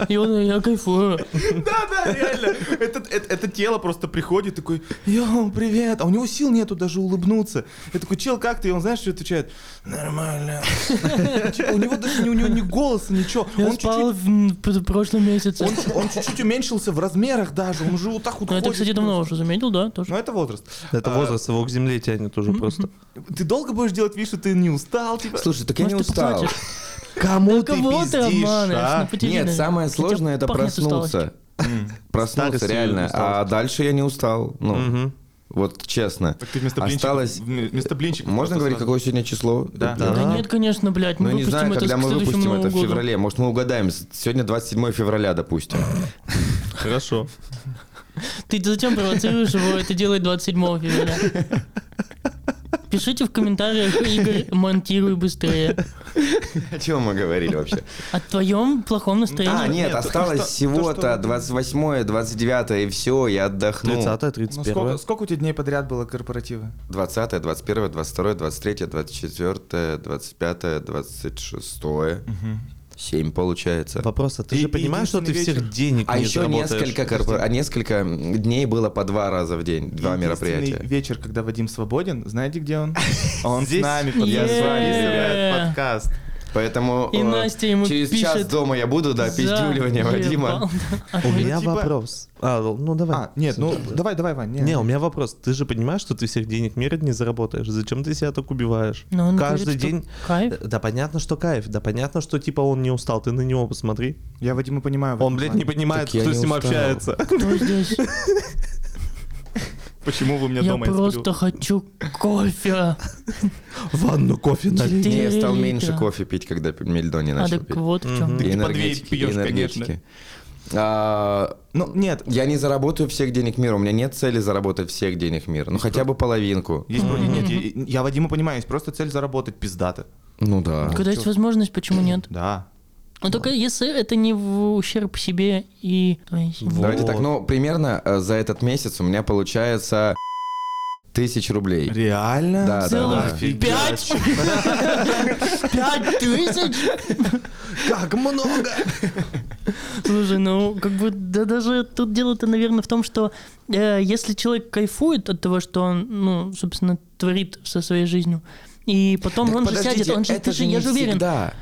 И он «я кайфую». Да, да, реально. Это, это, это тело просто приходит, такой, йоу, привет. А у него сил нету даже улыбнуться. Я такой, чел, как ты? И он, знаешь, что отвечает? Нормально. Типа, у него даже не, у него ни голоса, ничего. Он спал чуть-чуть- в прошлом месяце. Он, чуть-чуть уменьшился в размерах даже. Он уже вот так вот Ну, это, кстати, давно уже заметил, да, тоже. Ну, это возраст. Это А, возраст его к земле тянет уже просто. Ты долго будешь делать вид, что ты не устал? Типа? Слушай, так я не устал. Кому ты? Ну, потеряй, Нет, самое сложное это проснуться. Проснуться, реально. А дальше я не устал. Ну. Вот честно. Так ты вместо блинчиков, Осталось... вместо блинчиков Можно говорить, сразу- какое сегодня число? Да. Да, Да. нет, конечно, блядь, мы Ну, не знаю, это когда мы выпустим это в году. феврале. Может, мы угадаем. Сегодня 27 февраля, допустим. Хорошо. Ты зачем провоцируешь его это делать 27 февраля? Пишите в комментариях, Игорь, монтируй быстрее. О чем мы говорили вообще? О твоем плохом настроении. А, нет, осталось всего-то то, что- 28 29 и все, я отдохну. 30 Ну, 31 сколько, у тебя дней подряд было корпоратива? 20 21 22 23 24 25 25 26 7 получается. Вопрос, а ты И- же понимаешь, что ты единственный всех денег А не еще несколько, корпор- а несколько дней было по два раза в день, два мероприятия. вечер, когда Вадим свободен, знаете, где он? Он с нами под- Е-е-е. записывает подкаст. Поэтому И э, Настя ему через пишет, час дома я буду, да, пиздюливание Вадима. У меня типа- вопрос. А, ну давай. А, нет, ну давай, давай, Вань. Не, у меня вопрос. Ты же понимаешь, что ты всех денег мира не заработаешь. Зачем ты себя так убиваешь? Он Каждый день. Кайф. Да понятно, что кайф. Да понятно, что типа он не устал. Ты на него посмотри. Я Вадима понимаю. Он, блядь, не понимает, кто с ним общается. Кто здесь? Почему вы меня Я дома не просто сплю? хочу кофе. Ванну кофе налить. Я стал меньше кофе пить, когда Мельдо не А начал так пить. вот в чем. Ты пьёшь, энергетики. А, Ну, нет, я не заработаю всех денег мира. У меня нет цели заработать всех денег мира. Ну, хотя бы половинку. есть про- нет, я, я Вадима понимаю, есть просто цель заработать пиздато. Ну да. Когда есть возможность, почему нет? Да. Но только если это не в ущерб себе и твоей семье. Давайте так, Вот. ну, примерно э, за этот месяц у меня получается тысяч рублей. Реально? Да, да, Целых да. пять? Пять тысяч? Как много! Слушай, ну, как бы, да даже тут дело-то, наверное, в том, что э, если человек кайфует от того, что он, ну, собственно, творит со своей жизнью, и потом Так он же сядет, он же, это ты же, не я же уверен. всегда.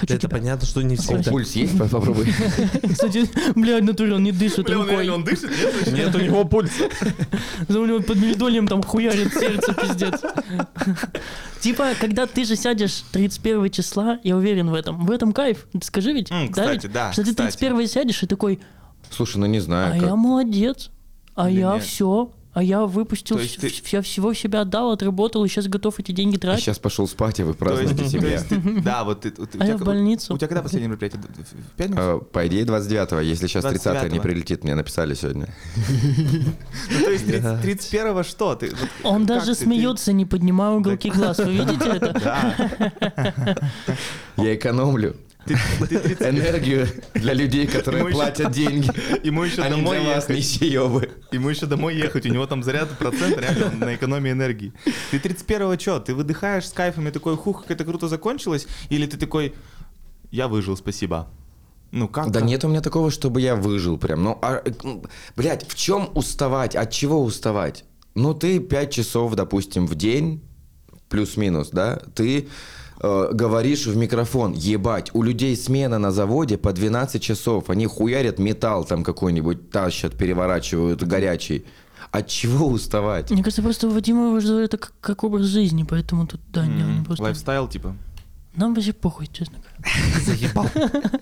Хочу Это тебя. понятно, что не О, всегда. Пульс есть? Попробуй. Кстати, блядь, натурал, он не дышит рукой. дышит, нет? Нет у него пульса. За у него под мельдолием там хуярит сердце, пиздец. Типа, когда ты же сядешь 31 числа, я уверен в этом. В этом кайф. Скажи ведь, М, да кстати, ведь? да, Что ты кстати. 31 сядешь и такой, Слушай, ну не а знаю. я как- молодец, а Или я нет? все, а я выпустил, То есть ты- я всего себя отдал, отработал, и сейчас готов эти деньги Я тратить. сейчас пошел спать, а вы То есть, празднуете то себя. есть ты- да, вот ты, у А я в больницу. У тебя когда последнее мероприятие? В пятницу? Э, По идее, 29-го, если сейчас 30 не 29-го. прилетит, мне написали сегодня. Ну, то есть 30 31-го что? Ты, вот Он как даже ты- ты- смеется, не поднимая уголки глаз. Вы видите это? Да. Я экономлю Ты, ты 30 энергию для людей, которые Ему еще- платят деньги. Ему еще не домой для вас, ехать. нищеёбы. Ему еще домой ехать, у него там заряд процент реально на экономии энергии. Ты 31-го что, ты выдыхаешь с кайфом и такой, хух, как это круто закончилось? Или ты такой, я выжил, спасибо. Ну как Да нет у меня такого, чтобы я выжил прям. Ну, а, э, м, блядь, в чем уставать? От чего уставать? Ну, ты 5 часов, допустим, в день, плюс-минус, да, ты э, говоришь в микрофон, ебать, у людей смена на заводе по 12 часов, они хуярят металл там какой-нибудь, тащат, переворачивают горячий. От чего уставать? Мне кажется, просто у Вадима это как, как образ жизни, поэтому тут, да, не, М, не просто... Lifestyle, типа. Нам вообще похуй, честно говоря. Заебал.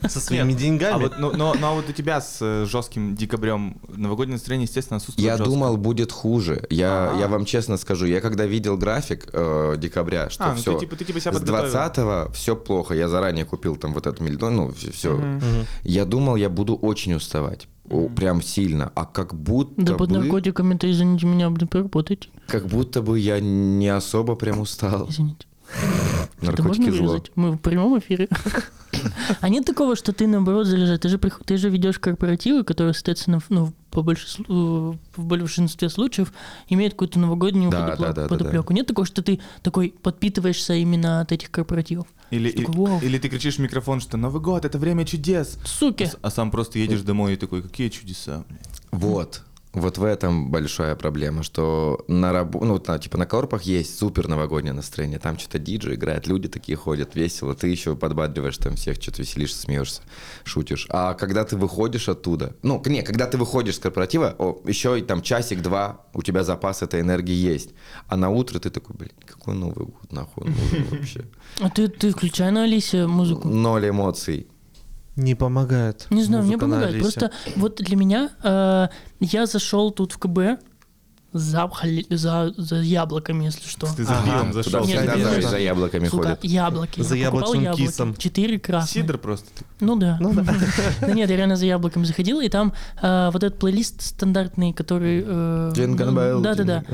Со своими Нет, деньгами. А вот, ну, но, но вот у тебя с э, жестким декабрем новогоднее настроение, естественно, отсутствует Я жестко. думал, будет хуже. Я, А. я вам честно скажу, я когда видел график э, декабря, что А, ну все, ты типа, ты типа себя с подготовил. 20 все плохо. Я заранее купил там вот этот мельдон, ну все. Мгм. Я думал, я буду очень уставать. О, прям сильно. А как будто Да под бы, наркотиками-то, извините меня, поработайте. как будто бы я не особо прям устал. Извините. Это Наркотики можно зло. Мы в прямом эфире. А нет такого, что ты наоборот заряжаешь? Ты же, ты же ведешь корпоративы, которые, соответственно, в- ну, по большинству, в большинстве случаев имеют какую-то новогоднюю Да, подопле- да, да, да, подоплеку. Нет такого, что ты такой подпитываешься именно от этих корпоративов? Или, Такой, или, ты кричишь в микрофон, что Новый год это время чудес. Суки! А, а сам просто едешь домой и такой, какие чудеса. блядь». Вот. Вот в этом большая проблема, что на рабо... ну, на, типа на корпах есть супер новогоднее настроение. Там что-то диджей играет, люди такие ходят, весело. Ты еще подбадриваешь там всех, что-то веселишься, смеешься, шутишь. А когда ты выходишь оттуда, ну, не, когда ты выходишь с корпоратива, о, еще и там часик-два у тебя запас этой энергии есть. А на утро ты такой, блин, какой Новый год, нахуй нужен вообще. А ты, ты включай на Алисе музыку. Ноль эмоций. Не помогает. Не знаю, мне помогает. Алисе. Просто вот для меня э, я зашел тут в КБ за, за, за яблоками, если что. Ты за Ага. пивом зашел. Нет, всегда не за, яблоками Сука, ходят. яблоки. За яблочным яблоки. кисом. Четыре красных. Сидор просто. Ну да. Ну да. Да нет, я реально за яблоками заходил, и там э, вот этот плейлист стандартный, который... э, bell, Да-да-да.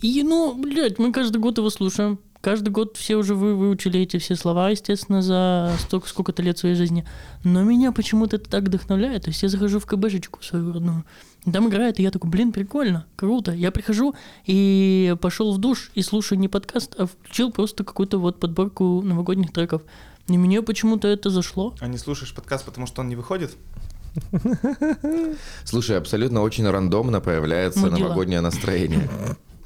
И, ну, блядь, мы каждый год его слушаем. Каждый год все уже вы выучили эти все слова, естественно, за столько сколько-то лет своей жизни. Но меня почему-то это так вдохновляет. То есть я захожу в КБшечку свою родную, там играет, и я такой, блин, прикольно, круто. Я прихожу и пошел в душ и слушаю не подкаст, а включил просто какую-то вот подборку новогодних треков. И мне почему-то это зашло. А не слушаешь подкаст, потому что он не выходит? Слушай, абсолютно очень рандомно появляется Мудила. новогоднее настроение.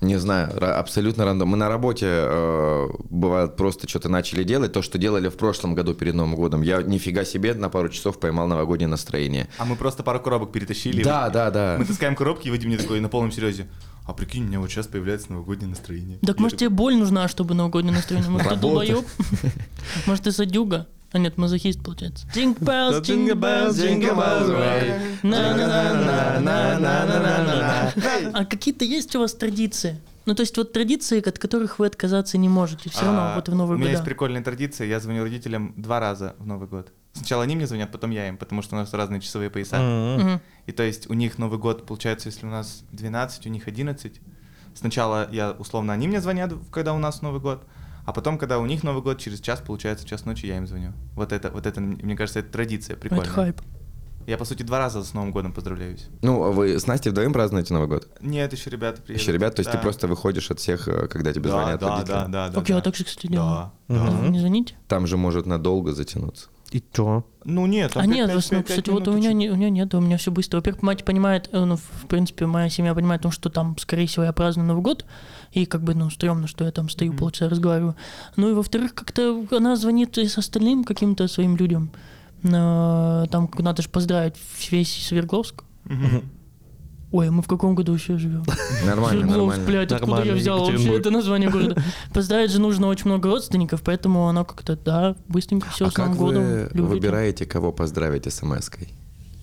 Не знаю, абсолютно рандом. Мы на работе, э, бывает, просто что-то начали делать, то, что делали в прошлом году перед Новым годом. Я нифига себе на пару часов поймал новогоднее настроение. А мы просто пару коробок перетащили. Да, да, да. Мы таскаем коробки, и Вадим мне такой на полном серьезе. А прикинь, у меня вот сейчас появляется новогоднее настроение. Так Я может тебе такой, боль нужна, чтобы новогоднее настроение? Может ты долбоёб? Может ты садюга? А нет, мазохист получается. Jingle bells, jingle bells, jingle bells way. На-на-на-на-на-на-на-на-на. А какие-то есть у вас традиции? Ну, то есть вот традиции, от которых вы отказаться не можете, все равно А, вот в Новый У год. меня есть прикольная традиция, я звоню родителям два раза в Новый год. Сначала они мне звонят, потом я им, потому что у нас разные часовые пояса. И то есть у них Новый год, получается, если у нас 12, у них 11. Сначала я, условно, они мне звонят, когда у нас Новый год, а потом, когда у них Новый год, через час, получается, час ночи я им звоню. Вот это, вот это, мне кажется, это традиция прикольная. Это хайп. Я, по сути, два раза с Новым годом поздравляюсь. Ну, а вы с Настей вдвоем празднуете Новый год? Нет, еще ребята приедут. Еще ребят, то есть Да. ты просто выходишь от всех, э, когда тебе да, звонят да, родители? да, да, да. Так я да. так же, кстати, делаю. Да, да. Не звоните? Там же может надолго затянуться. И чё? Ну нет, А пять- нет, пять- в основном, пять- кстати, пять вот у меня, не, у меня нет, у меня все быстро. Во-первых, мать понимает, э, ну, в принципе, моя семья понимает, ну, что там, скорее всего, я праздную Новый год, и как бы, ну, стрёмно, что я там стою, Мгм. полчаса разговариваю. Ну, и во-вторых, как-то она звонит и с остальным каким-то своим людям. Э, Там надо же поздравить весь Свердловск. Ой, мы в каком году еще живем? Нормально, Свердловск, нормально. блядь, откуда Нормально, я взял вообще это название города? Поздравить же нужно очень много родственников, поэтому оно как-то, да, быстренько все а с Новым вы годом. любите. выбираете, кого поздравить смс-кой?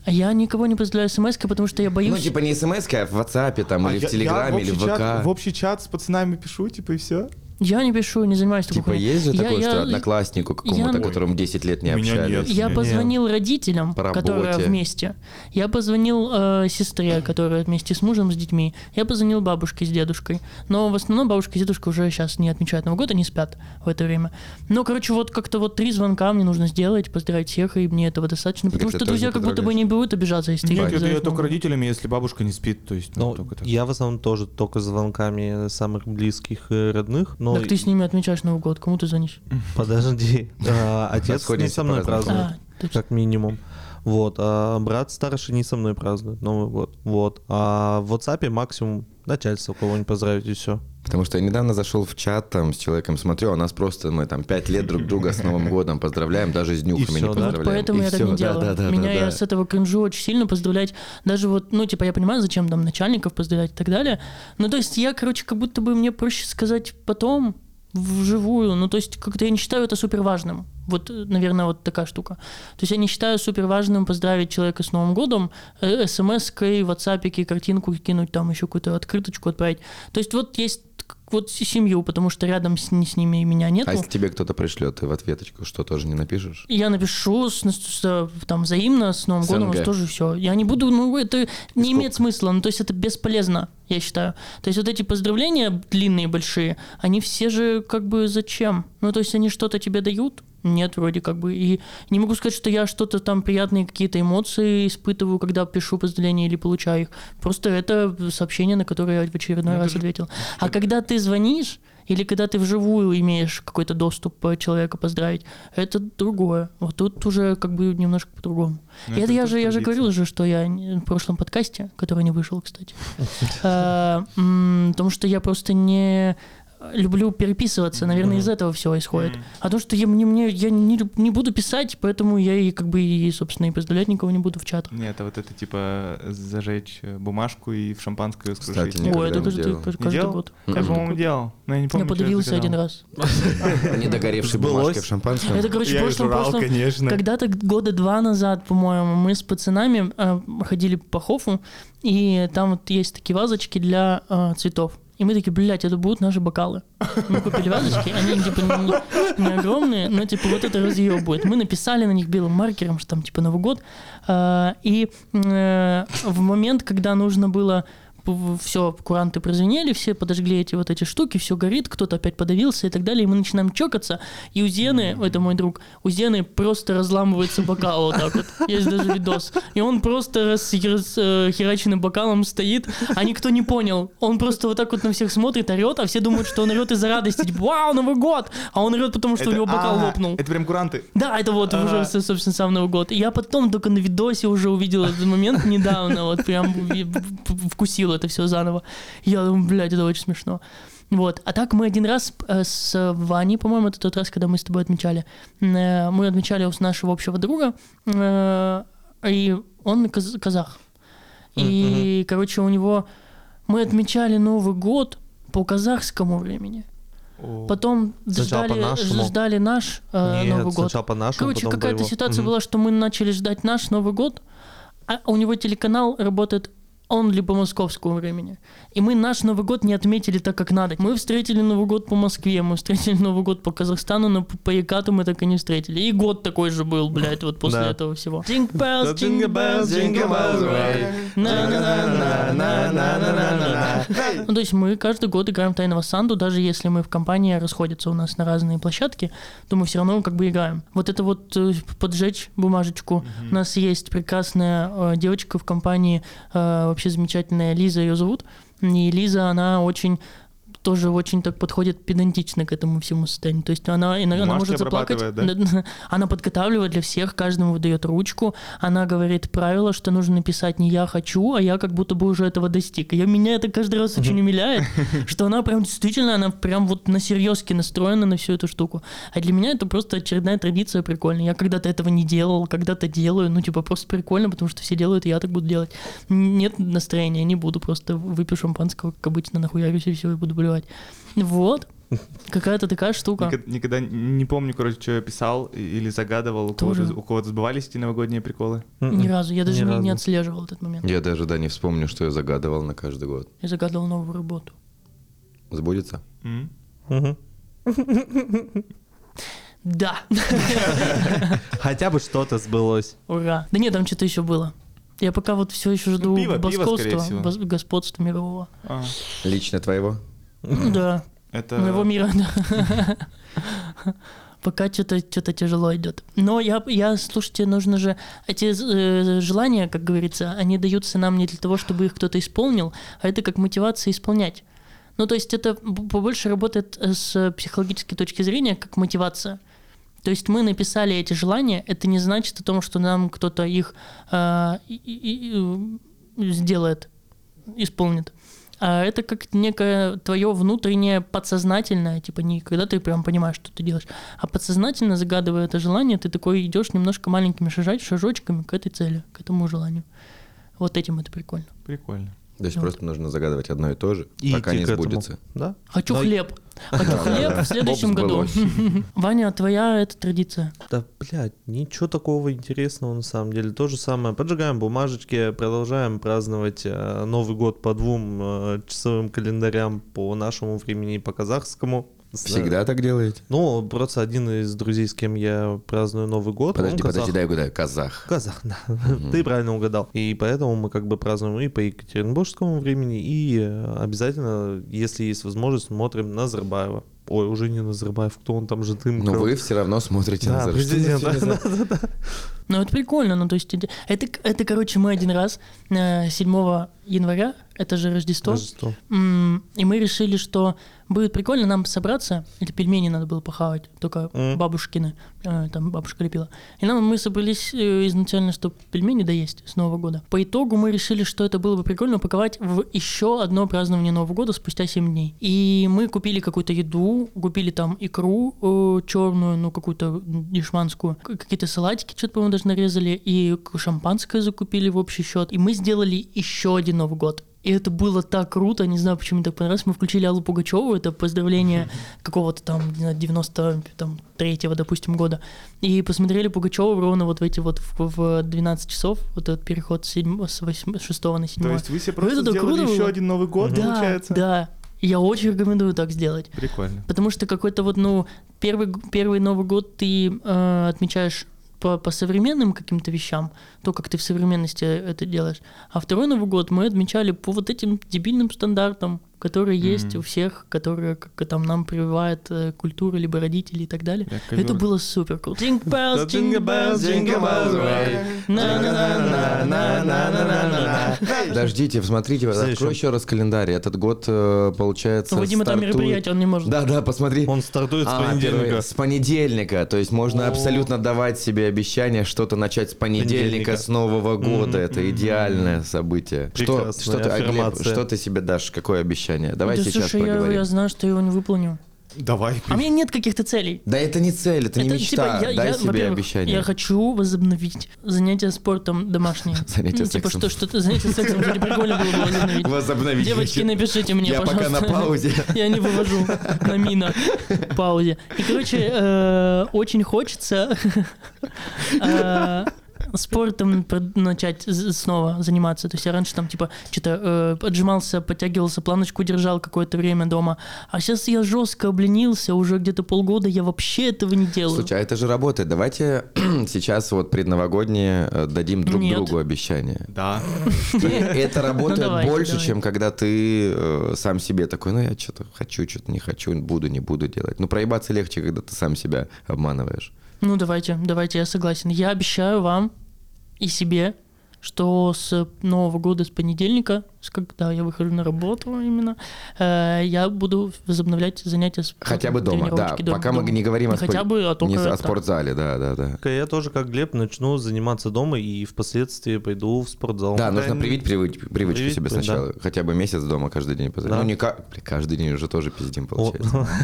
А я никого не поздравляю смс потому что я боюсь. Ну, типа не смс а в WhatsApp там, А или я- в Телеграме, или в общий чат- ВК. В общий чат с пацанами пишу, типа, и все. Я не пишу, не занимаюсь такой Типа хуйней. есть же Я- такое, я- что однокласснику какому-то, я- которому 10 лет не общались. нет. Я Не, позвонил родителям, По которые вместе. Я позвонил э, сестре, которая вместе с мужем, с детьми. Я позвонил бабушке с дедушкой. Но в основном бабушка и дедушка уже сейчас не отмечают Новый год, они спят в это время. Ну, короче, вот как-то вот три звонка мне нужно сделать, поздравить всех, и мне этого достаточно. Потому что друзья как будто бы не будут обижаться, если ты Нет, не это я только родителями, если бабушка не спит, то есть, ну, Ну, только так. я в основном тоже только звонками самых близких родных, но Так ты с ними отмечаешь Новый год, кому ты звонишь? подожди, а, отец не со мной празднует, А, как минимум. Вот, а брат старший не со мной празднует Новый год. Вот. А в WhatsApp максимум начальство кого-нибудь поздравить и все. Потому что я недавно зашел в чат там с человеком, смотрю, а у нас просто мы там 5 лет друг друга с Новым годом поздравляем, даже с днюхами не да? Вот поздравляем. поэтому И я так всё, не да, делаю. да, да, Меня да, я да. с этого кринжу очень сильно поздравлять. Даже вот, ну, типа, я понимаю, зачем там начальников поздравлять и так далее. Ну, то есть я, короче, как будто бы мне проще сказать потом, вживую. Ну, то есть как-то я не считаю это супер важным. Вот, э, наверное, вот такая штука. То есть я не считаю супер важным поздравить человека с Новым годом, э, смс-кой, ватсапике, картинку кинуть, там еще какую-то открыточку отправить. То есть вот есть вот семью, потому что рядом с, с ними меня нету. А если тебе кто-то пришлет, ты в ответочку что, тоже не напишешь? Я напишу с, с- с- там взаимно с Новым С годом, тоже все. Я не буду, ну это не сколько? имеет смысла, ну то есть это бесполезно, я считаю. То есть вот эти поздравления длинные, большие, они все же как бы зачем? Ну то есть они что-то тебе дают? Нет, вроде как бы. И не могу сказать, что я что-то там приятные какие-то эмоции испытываю, когда пишу поздравления или получаю их. Просто это сообщение, на которое я в очередной Ну, раз же- ответил. А когда ты звонишь, или когда ты вживую имеешь какой-то доступ э, человека поздравить, это другое. Вот тут уже как бы немножко по-другому. Ну, И это, это я же, я же говорил же, что я в прошлом подкасте, который не вышел, кстати, м, потому что я просто не люблю переписываться, наверное, из этого все исходит. Мгм. А то, что я, мне, мне, я не, не буду писать, поэтому я и как бы и, собственно, и поздравлять никого не буду в чатах. Нет, а вот это типа зажечь э, бумажку и в шампанское скружить. Кстати, Ой, это тоже ты делал. каждый, делал? год. Я, Каждый по-моему, год. делал, но я не помню, Я подавился один раз. Недогоревшие Сбылось? бумажки в шампанском? Это, короче, в Я прошлом, прошлом, конечно. Когда-то года два назад, по-моему, мы с пацанами э, ходили по Хофу, и там вот есть такие вазочки для э, цветов. И мы такие, блядь, это будут наши бокалы. Мы купили вазочки, они типа не, не огромные, но типа вот это разъебывает. Мы написали на них белым маркером, что там типа Новый год. Э, и э, в момент, когда нужно было все, куранты прозвенели, все подожгли эти вот эти штуки, все горит, кто-то опять подавился и так далее, и мы начинаем чокаться, и у Зены, это мой друг, у Зены просто разламывается бокал вот так вот, есть даже видос, и он просто раз, раз, э, хераченным бокалом стоит, а никто не понял, он просто вот так вот на всех смотрит, орет, а все думают, что он орет из-за радости, типа, вау, Новый год, а он орет, потому что у Это- него бокал а, лопнул. Это прям куранты. Да, это вот уже, собственно, сам Новый год. И я потом только на видосе уже увидел этот момент недавно, вот прям в- в- вкусил это все заново. Я думаю, блядь, это очень смешно. Вот. А так мы один раз э, с Ваней, по-моему, это тот раз, когда мы с тобой отмечали, э, мы отмечали у нашего общего друга, э, и он каз- казах. И, короче, у него... Мы отмечали Новый год по казахскому времени. Потом Сначала ждали, по-нашему. ждали наш э, Нет, Новый год. сначала по-нашему, Короче, по какая-то ситуация Мгм. была, что мы начали ждать наш Новый год, а у него телеканал работает only по московскому времени. И мы наш Новый год не отметили так, как надо. Мы встретили Новый год по Москве, мы встретили Новый год по Казахстану, но по Екату мы так и не встретили. И год такой же был, блядь, вот после этого всего. Jingle bells, jingle bells, jingle bells, Ну, то есть мы каждый год играем в Тайного Санду, даже если мы в компании расходятся у нас на разные площадки, то мы все равно как бы играем. Вот это вот э, поджечь бумажечку. У нас есть прекрасная э, девочка в компании, э, вообще замечательная Лиза ее зовут. И Лиза, она очень тоже очень так подходит педантично к этому всему состоянию. То есть она, иногда она может заплакать. обрабатывает, Она подготавливает для всех, каждому выдает ручку. Она говорит правило, что нужно написать не я хочу, а я как будто бы уже этого достиг. И меня это каждый раз очень умиляет, что она прям действительно, она прям вот на серьезке настроена на всю эту штуку. А для меня это просто очередная традиция прикольная. Я когда-то этого не делал, когда-то делаю, ну типа просто прикольно, потому что все делают, и я так буду делать. Нет настроения, не буду, просто выпью шампанского, как обычно, нахуярюсь и все, и буду блевать. Вот. Какая-то такая штука. Никогда, никогда не помню, короче, что я писал или загадывал. У кого-то, Тоже. у кого-то сбывались эти новогодние приколы. М-м. Ни разу. Я даже Ни не, разу. не отслеживал этот момент. Я даже, да, не вспомню, что я загадывал на каждый год. Я загадывал новую работу. Сбудется? Да. Хотя бы что-то сбылось. Ура. Да нет, там что-то еще было. Я пока вот все еще жду Ну, пиво, пиво, господства мирового. А, Лично твоего? Да, это... моего мира, да. Пока что-то что тяжело идет. Но я, я, слушайте, нужно же... Эти э, желания, как говорится, они даются нам не для того, чтобы их кто-то исполнил, а это как мотивация исполнять. Ну, то есть это побольше работает э, с психологической точки зрения, как мотивация. То есть мы написали эти желания, это не значит о том, что нам кто-то их э, и- и- и, э, сделает, исполнит. А это как некое твое внутреннее подсознательное, типа не когда ты прям понимаешь, что ты делаешь, а подсознательно загадывая это желание, ты такой идешь немножко маленькими шажать, шажочками к этой цели, к этому желанию. Вот этим это прикольно. Прикольно. То есть Вот. просто нужно загадывать одно и то же, И пока не сбудется. Да? Хочу Но- хлеб. Хочу хлеб в следующем году. Ваня, твоя это традиция. Да, блядь, ничего такого интересного на самом деле. То же самое. Поджигаем бумажечки, продолжаем праздновать э, Новый год по двум э, часовым календарям по нашему времени и по казахскому. Всегда так делаете? Ну, просто один из друзей, с кем я праздную Новый год, Подожди, он казах. подожди, дай угадаю. Казах. Казах, да. Ты правильно угадал. И поэтому мы как бы празднуем и по екатеринбургскому времени, и э, обязательно, если есть возможность, смотрим Назарбаева. Ой, уже не Назарбаев, кто он там же дым. Но вы все равно смотрите Да, на Зар- президент, да? Ну, это прикольно, ну, то есть, это, это, короче, мы один раз, э, 7 января, это же Рождество, Рождество. И мы решили, что будет прикольно нам собраться. Это пельмени надо было похавать, только Мгм. бабушкины. э, Там бабушка лепила. И нам мы собрались э, изначально, чтобы пельмени доесть с Нового года. По итогу мы решили, что это было бы прикольно упаковать в еще одно празднование Нового года спустя 7 дней. И мы купили какую-то еду, купили там икру э, черную, ну какую-то дешманскую, какие-то салатики, что-то, по-моему, даже нарезали, и шампанское закупили в общий счет. И мы сделали еще один Новый год. И это было так круто, не знаю, почему мне так понравилось. Мы включили Аллу Пугачеву, это поздравление какого-то там, не знаю, 93-го, допустим, года. И посмотрели Пугачеву ровно вот в эти вот в, в 12 часов, вот этот переход с, 7, с 8, 6 на 7. То есть вы себе просто это сделали еще было. один Новый год, да, получается? да. Я очень рекомендую так сделать. Прикольно. Потому что какой-то вот, ну, первый, первый Новый год ты э, отмечаешь по, по современным каким-то вещам, то, как ты в современности это делаешь. А второй Новый год мы отмечали по вот этим дебильным стандартам, которые mm-hmm. есть у всех, которые как, там нам прививает э, культура, либо родители и так далее. Yeah, Это было супер круто. Подождите, посмотрите, открой еще раз календарь. Этот год, э, получается, ну, Вадим, это мероприятие, он не может... Да-да, посмотри. Он стартует с а, понедельника. С понедельника, то есть можно абсолютно давать себе обещание что-то начать с понедельника, с Нового года. Это идеальное событие. Что ты, что ты себе дашь, какое обещание? Давай да, сейчас слушай, я, поговорим. я знаю, что я его не выполню. Давай. А у меня нет каких-то целей. Да это не цель, это, не мечта. типа, я, Дай я, себе обещание. Я хочу возобновить занятия спортом домашние. Занятия Ну, Типа сексом. что, что-то занятия сексом, кстати, прикольно было бы возобновить. Возобновить. Девочки, напишите мне, Я пока пожалуйста. на паузе. Я не вывожу на мина паузе. И, короче, э, очень хочется э, спортом начать снова заниматься. То есть я раньше там типа что-то э, отжимался, подтягивался, планочку держал какое-то время дома. А сейчас я жестко обленился, уже где-то полгода я вообще этого не делаю. Слушай, а это же работает. Давайте сейчас вот предновогодние э, дадим друг Нет. другу обещание. Да. И это работает Ну, больше, чем когда ты э, сам себе такой, ну я что-то хочу, что-то не хочу, буду, не буду делать. Ну проебаться легче, когда ты сам себя обманываешь. Ну, давайте, давайте, я согласен. Я обещаю вам и себе, что с Нового года, с понедельника, с когда я выхожу на работу именно, э, я буду возобновлять занятия с Хотя бы дома, да. тренировочки Пока мы дома. не говорим о, хотя спор- бы, а только не о спортзале, да, да, да. Я тоже, как Глеб, начну заниматься дома и впоследствии пойду в спортзал. Да, нужно привить привычку, привычку Привить, себе да. сначала. Хотя бы месяц дома каждый день. поза- Да. Ну, не каждый день уже тоже пиздим, получается.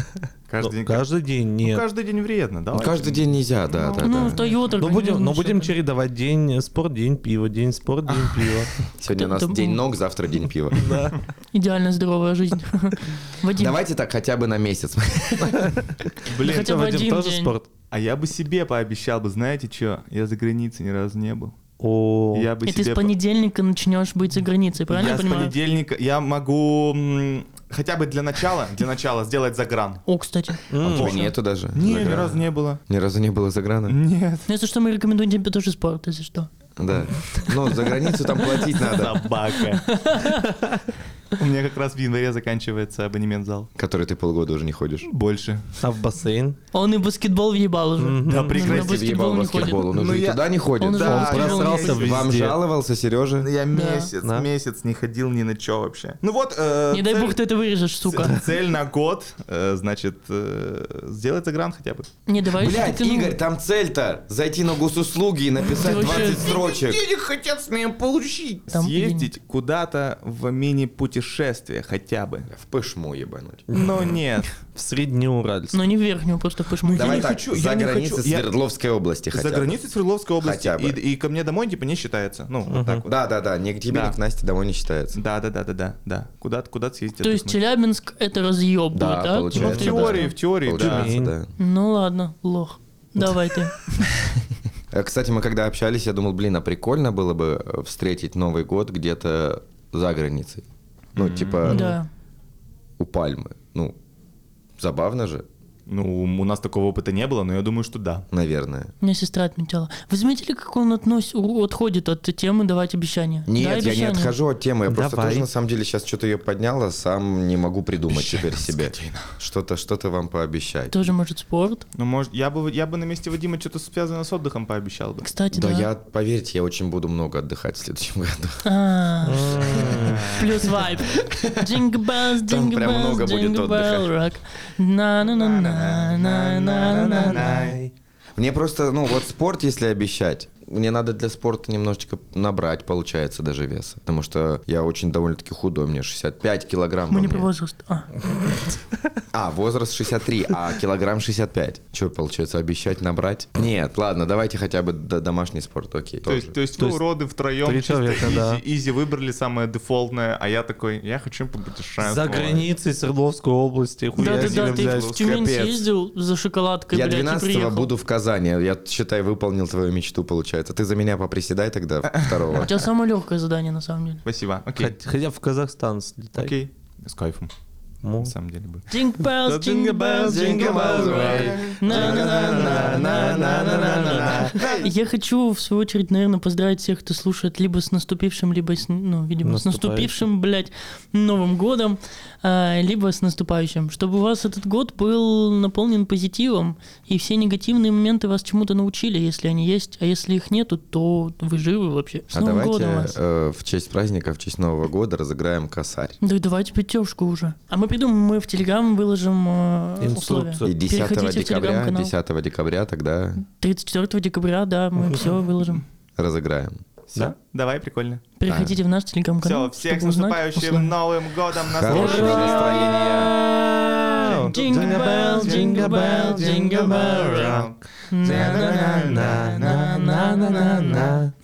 Каждый ну, день. каждый день Ну, нет. каждый день вредно, Ну, да? каждый день нельзя, да, да, Ну, да. Toyota Ну но будем чередовать день спорт, день пиво, день спорт, день пиво. Сегодня у нас день ног, завтра день пива. Идеально здоровая жизнь. Давайте так хотя бы на месяц. Блин, Что, Вадим, тоже день. спорт? а я бы себе пообещал бы, знаете что? Я за границей ни разу не был. О, Я бы и ты себе с по- понедельника начнешь быть за границей, правильно я я с понимаю? понедельника, я могу хотя бы для начала, для начала сделать загран. О, кстати. А у тебя нету даже? Не, ни разу не было. Ни разу не было заграна? Нет. Ну, если что, мы рекомендуем тебе тоже спорт, если что. Да. Ну, за границу там платить надо. Собака. У меня как раз в январе заканчивается абонемент в зал. Который ты полгода уже не ходишь. Больше. а в бассейн? Он и баскетбол въебал уже. Да На прекрати. баскетбол Въебал не баскетбол, ходит. он уже Ну, и я- туда не ходит. Он уже просрался ходит. в Вам везде. жаловался, Сережа? Я месяц, месяц не ходил ни на что вообще. Ну вот. э, Не дай бог ты это вырежешь, сука. Цель на год, э, значит, э, сделать загран хотя бы. Не, давай Блять, ты, ну, Игорь, там цель-то зайти на госуслуги и написать Ты вообще- 20 строчек. Денег хотят с меня получить. Съездить куда-то в мини-путешествие хотя бы. В пышму ебануть. Но нет. В Среднеуральск. Но не в верхнюю, просто пышму. Давай не так, хочу, за я не границей хочу, я- Свердловской области хотя За границей Свердловской области. Хотя бы. И, и ко мне домой типа не считается. Ну, вот так вот. Да, да, да, ни к тебе, Да. ни к Насте домой не считается. Да, да, да, да, да, да. Куда-то, куда-то съездить. То есть. Челябинск это разъеб Да, будет, да? Ну, в теории, в теории, да. Да. Ну ладно, лох. Давай ты. Э, Кстати, мы когда общались, я думал, блин, а прикольно было бы э, встретить Новый год где-то за границей. Ну, типа Да. у Пальмы. Ну, забавно же, Ну, у нас такого опыта не было, но я думаю, что да. наверное. У меня сестра отметила. Вы заметили, как он относ... отходит от темы давать обещания? Нет, Дай я не обещание. отхожу от темы. Я просто Давай. тоже, на самом деле, сейчас что-то ее поднял, а сам не могу придумать теперь себе. Что-то, что-то вам пообещать. Тоже может спорт. Ну, может, я бы, я бы на месте Вадима что-то связанное с отдыхом пообещал бы. Кстати, Да, да. я, поверьте, я очень буду много отдыхать в следующем году. А, Плюс вайп. Jingle bells, Там jingle прям мне просто, ну вот спорт, если обещать, мне надо для спорта немножечко набрать, получается, даже веса. Потому что я очень довольно-таки худой, мне 65 килограмм. Мы не про возраст. А, А, возраст 63, а килограмм 65. Что, получается, обещать набрать? Нет, ладно, давайте хотя бы домашний спорт, окей. То есть, то есть То вы уроды втроем чисто человека, изи, да. изи выбрали самое дефолтное, а я такой, я хочу попутешествовать. За границей Свердловской области. да, да, да, ты в Тюмень съездил за шоколадкой, Я блядь, и 12 приехал. буду в Казани. Я, считай, выполнил твою мечту, получается. Ты за меня поприседай тогда У второго. тебя самое легкое задание, на самом деле. Спасибо, окей. Хот- Хотя в Казахстан слетай. Окей. С кайфом. На самом деле бы. Jingle bells, jingle bells, jingle bells way. На-на-на-на-на-на-на-на. Я хочу, в свою очередь, наверное, поздравить всех, кто слушает либо с наступившим, либо с, ну, видимо, с наступившим, блядь, Новым годом, а, либо с наступающим. Чтобы у вас этот год был наполнен позитивом, и все негативные моменты вас чему-то научили, если они есть, а если их нету, то вы живы вообще. С А Новым давайте годом вас. э, в честь праздника, в честь Нового года разыграем косарь. Да давайте пятёшку уже. А мы придумаем, мы в Телеграм выложим э, условия. И 10 Переходите в декабря, телеграм-канал. 10 декабря тогда 34 декабря, да, мы все выложим. разыграем. Все, Да. давай, прикольно. Переходите в наш телеграм-канал. Все, всех с узнать наступающим условия. Новым годом! Хорошего Наступающим! настроения! Jingle bells, jingle bells, jingle bells rock. На-на-на-на-на-на-на-на.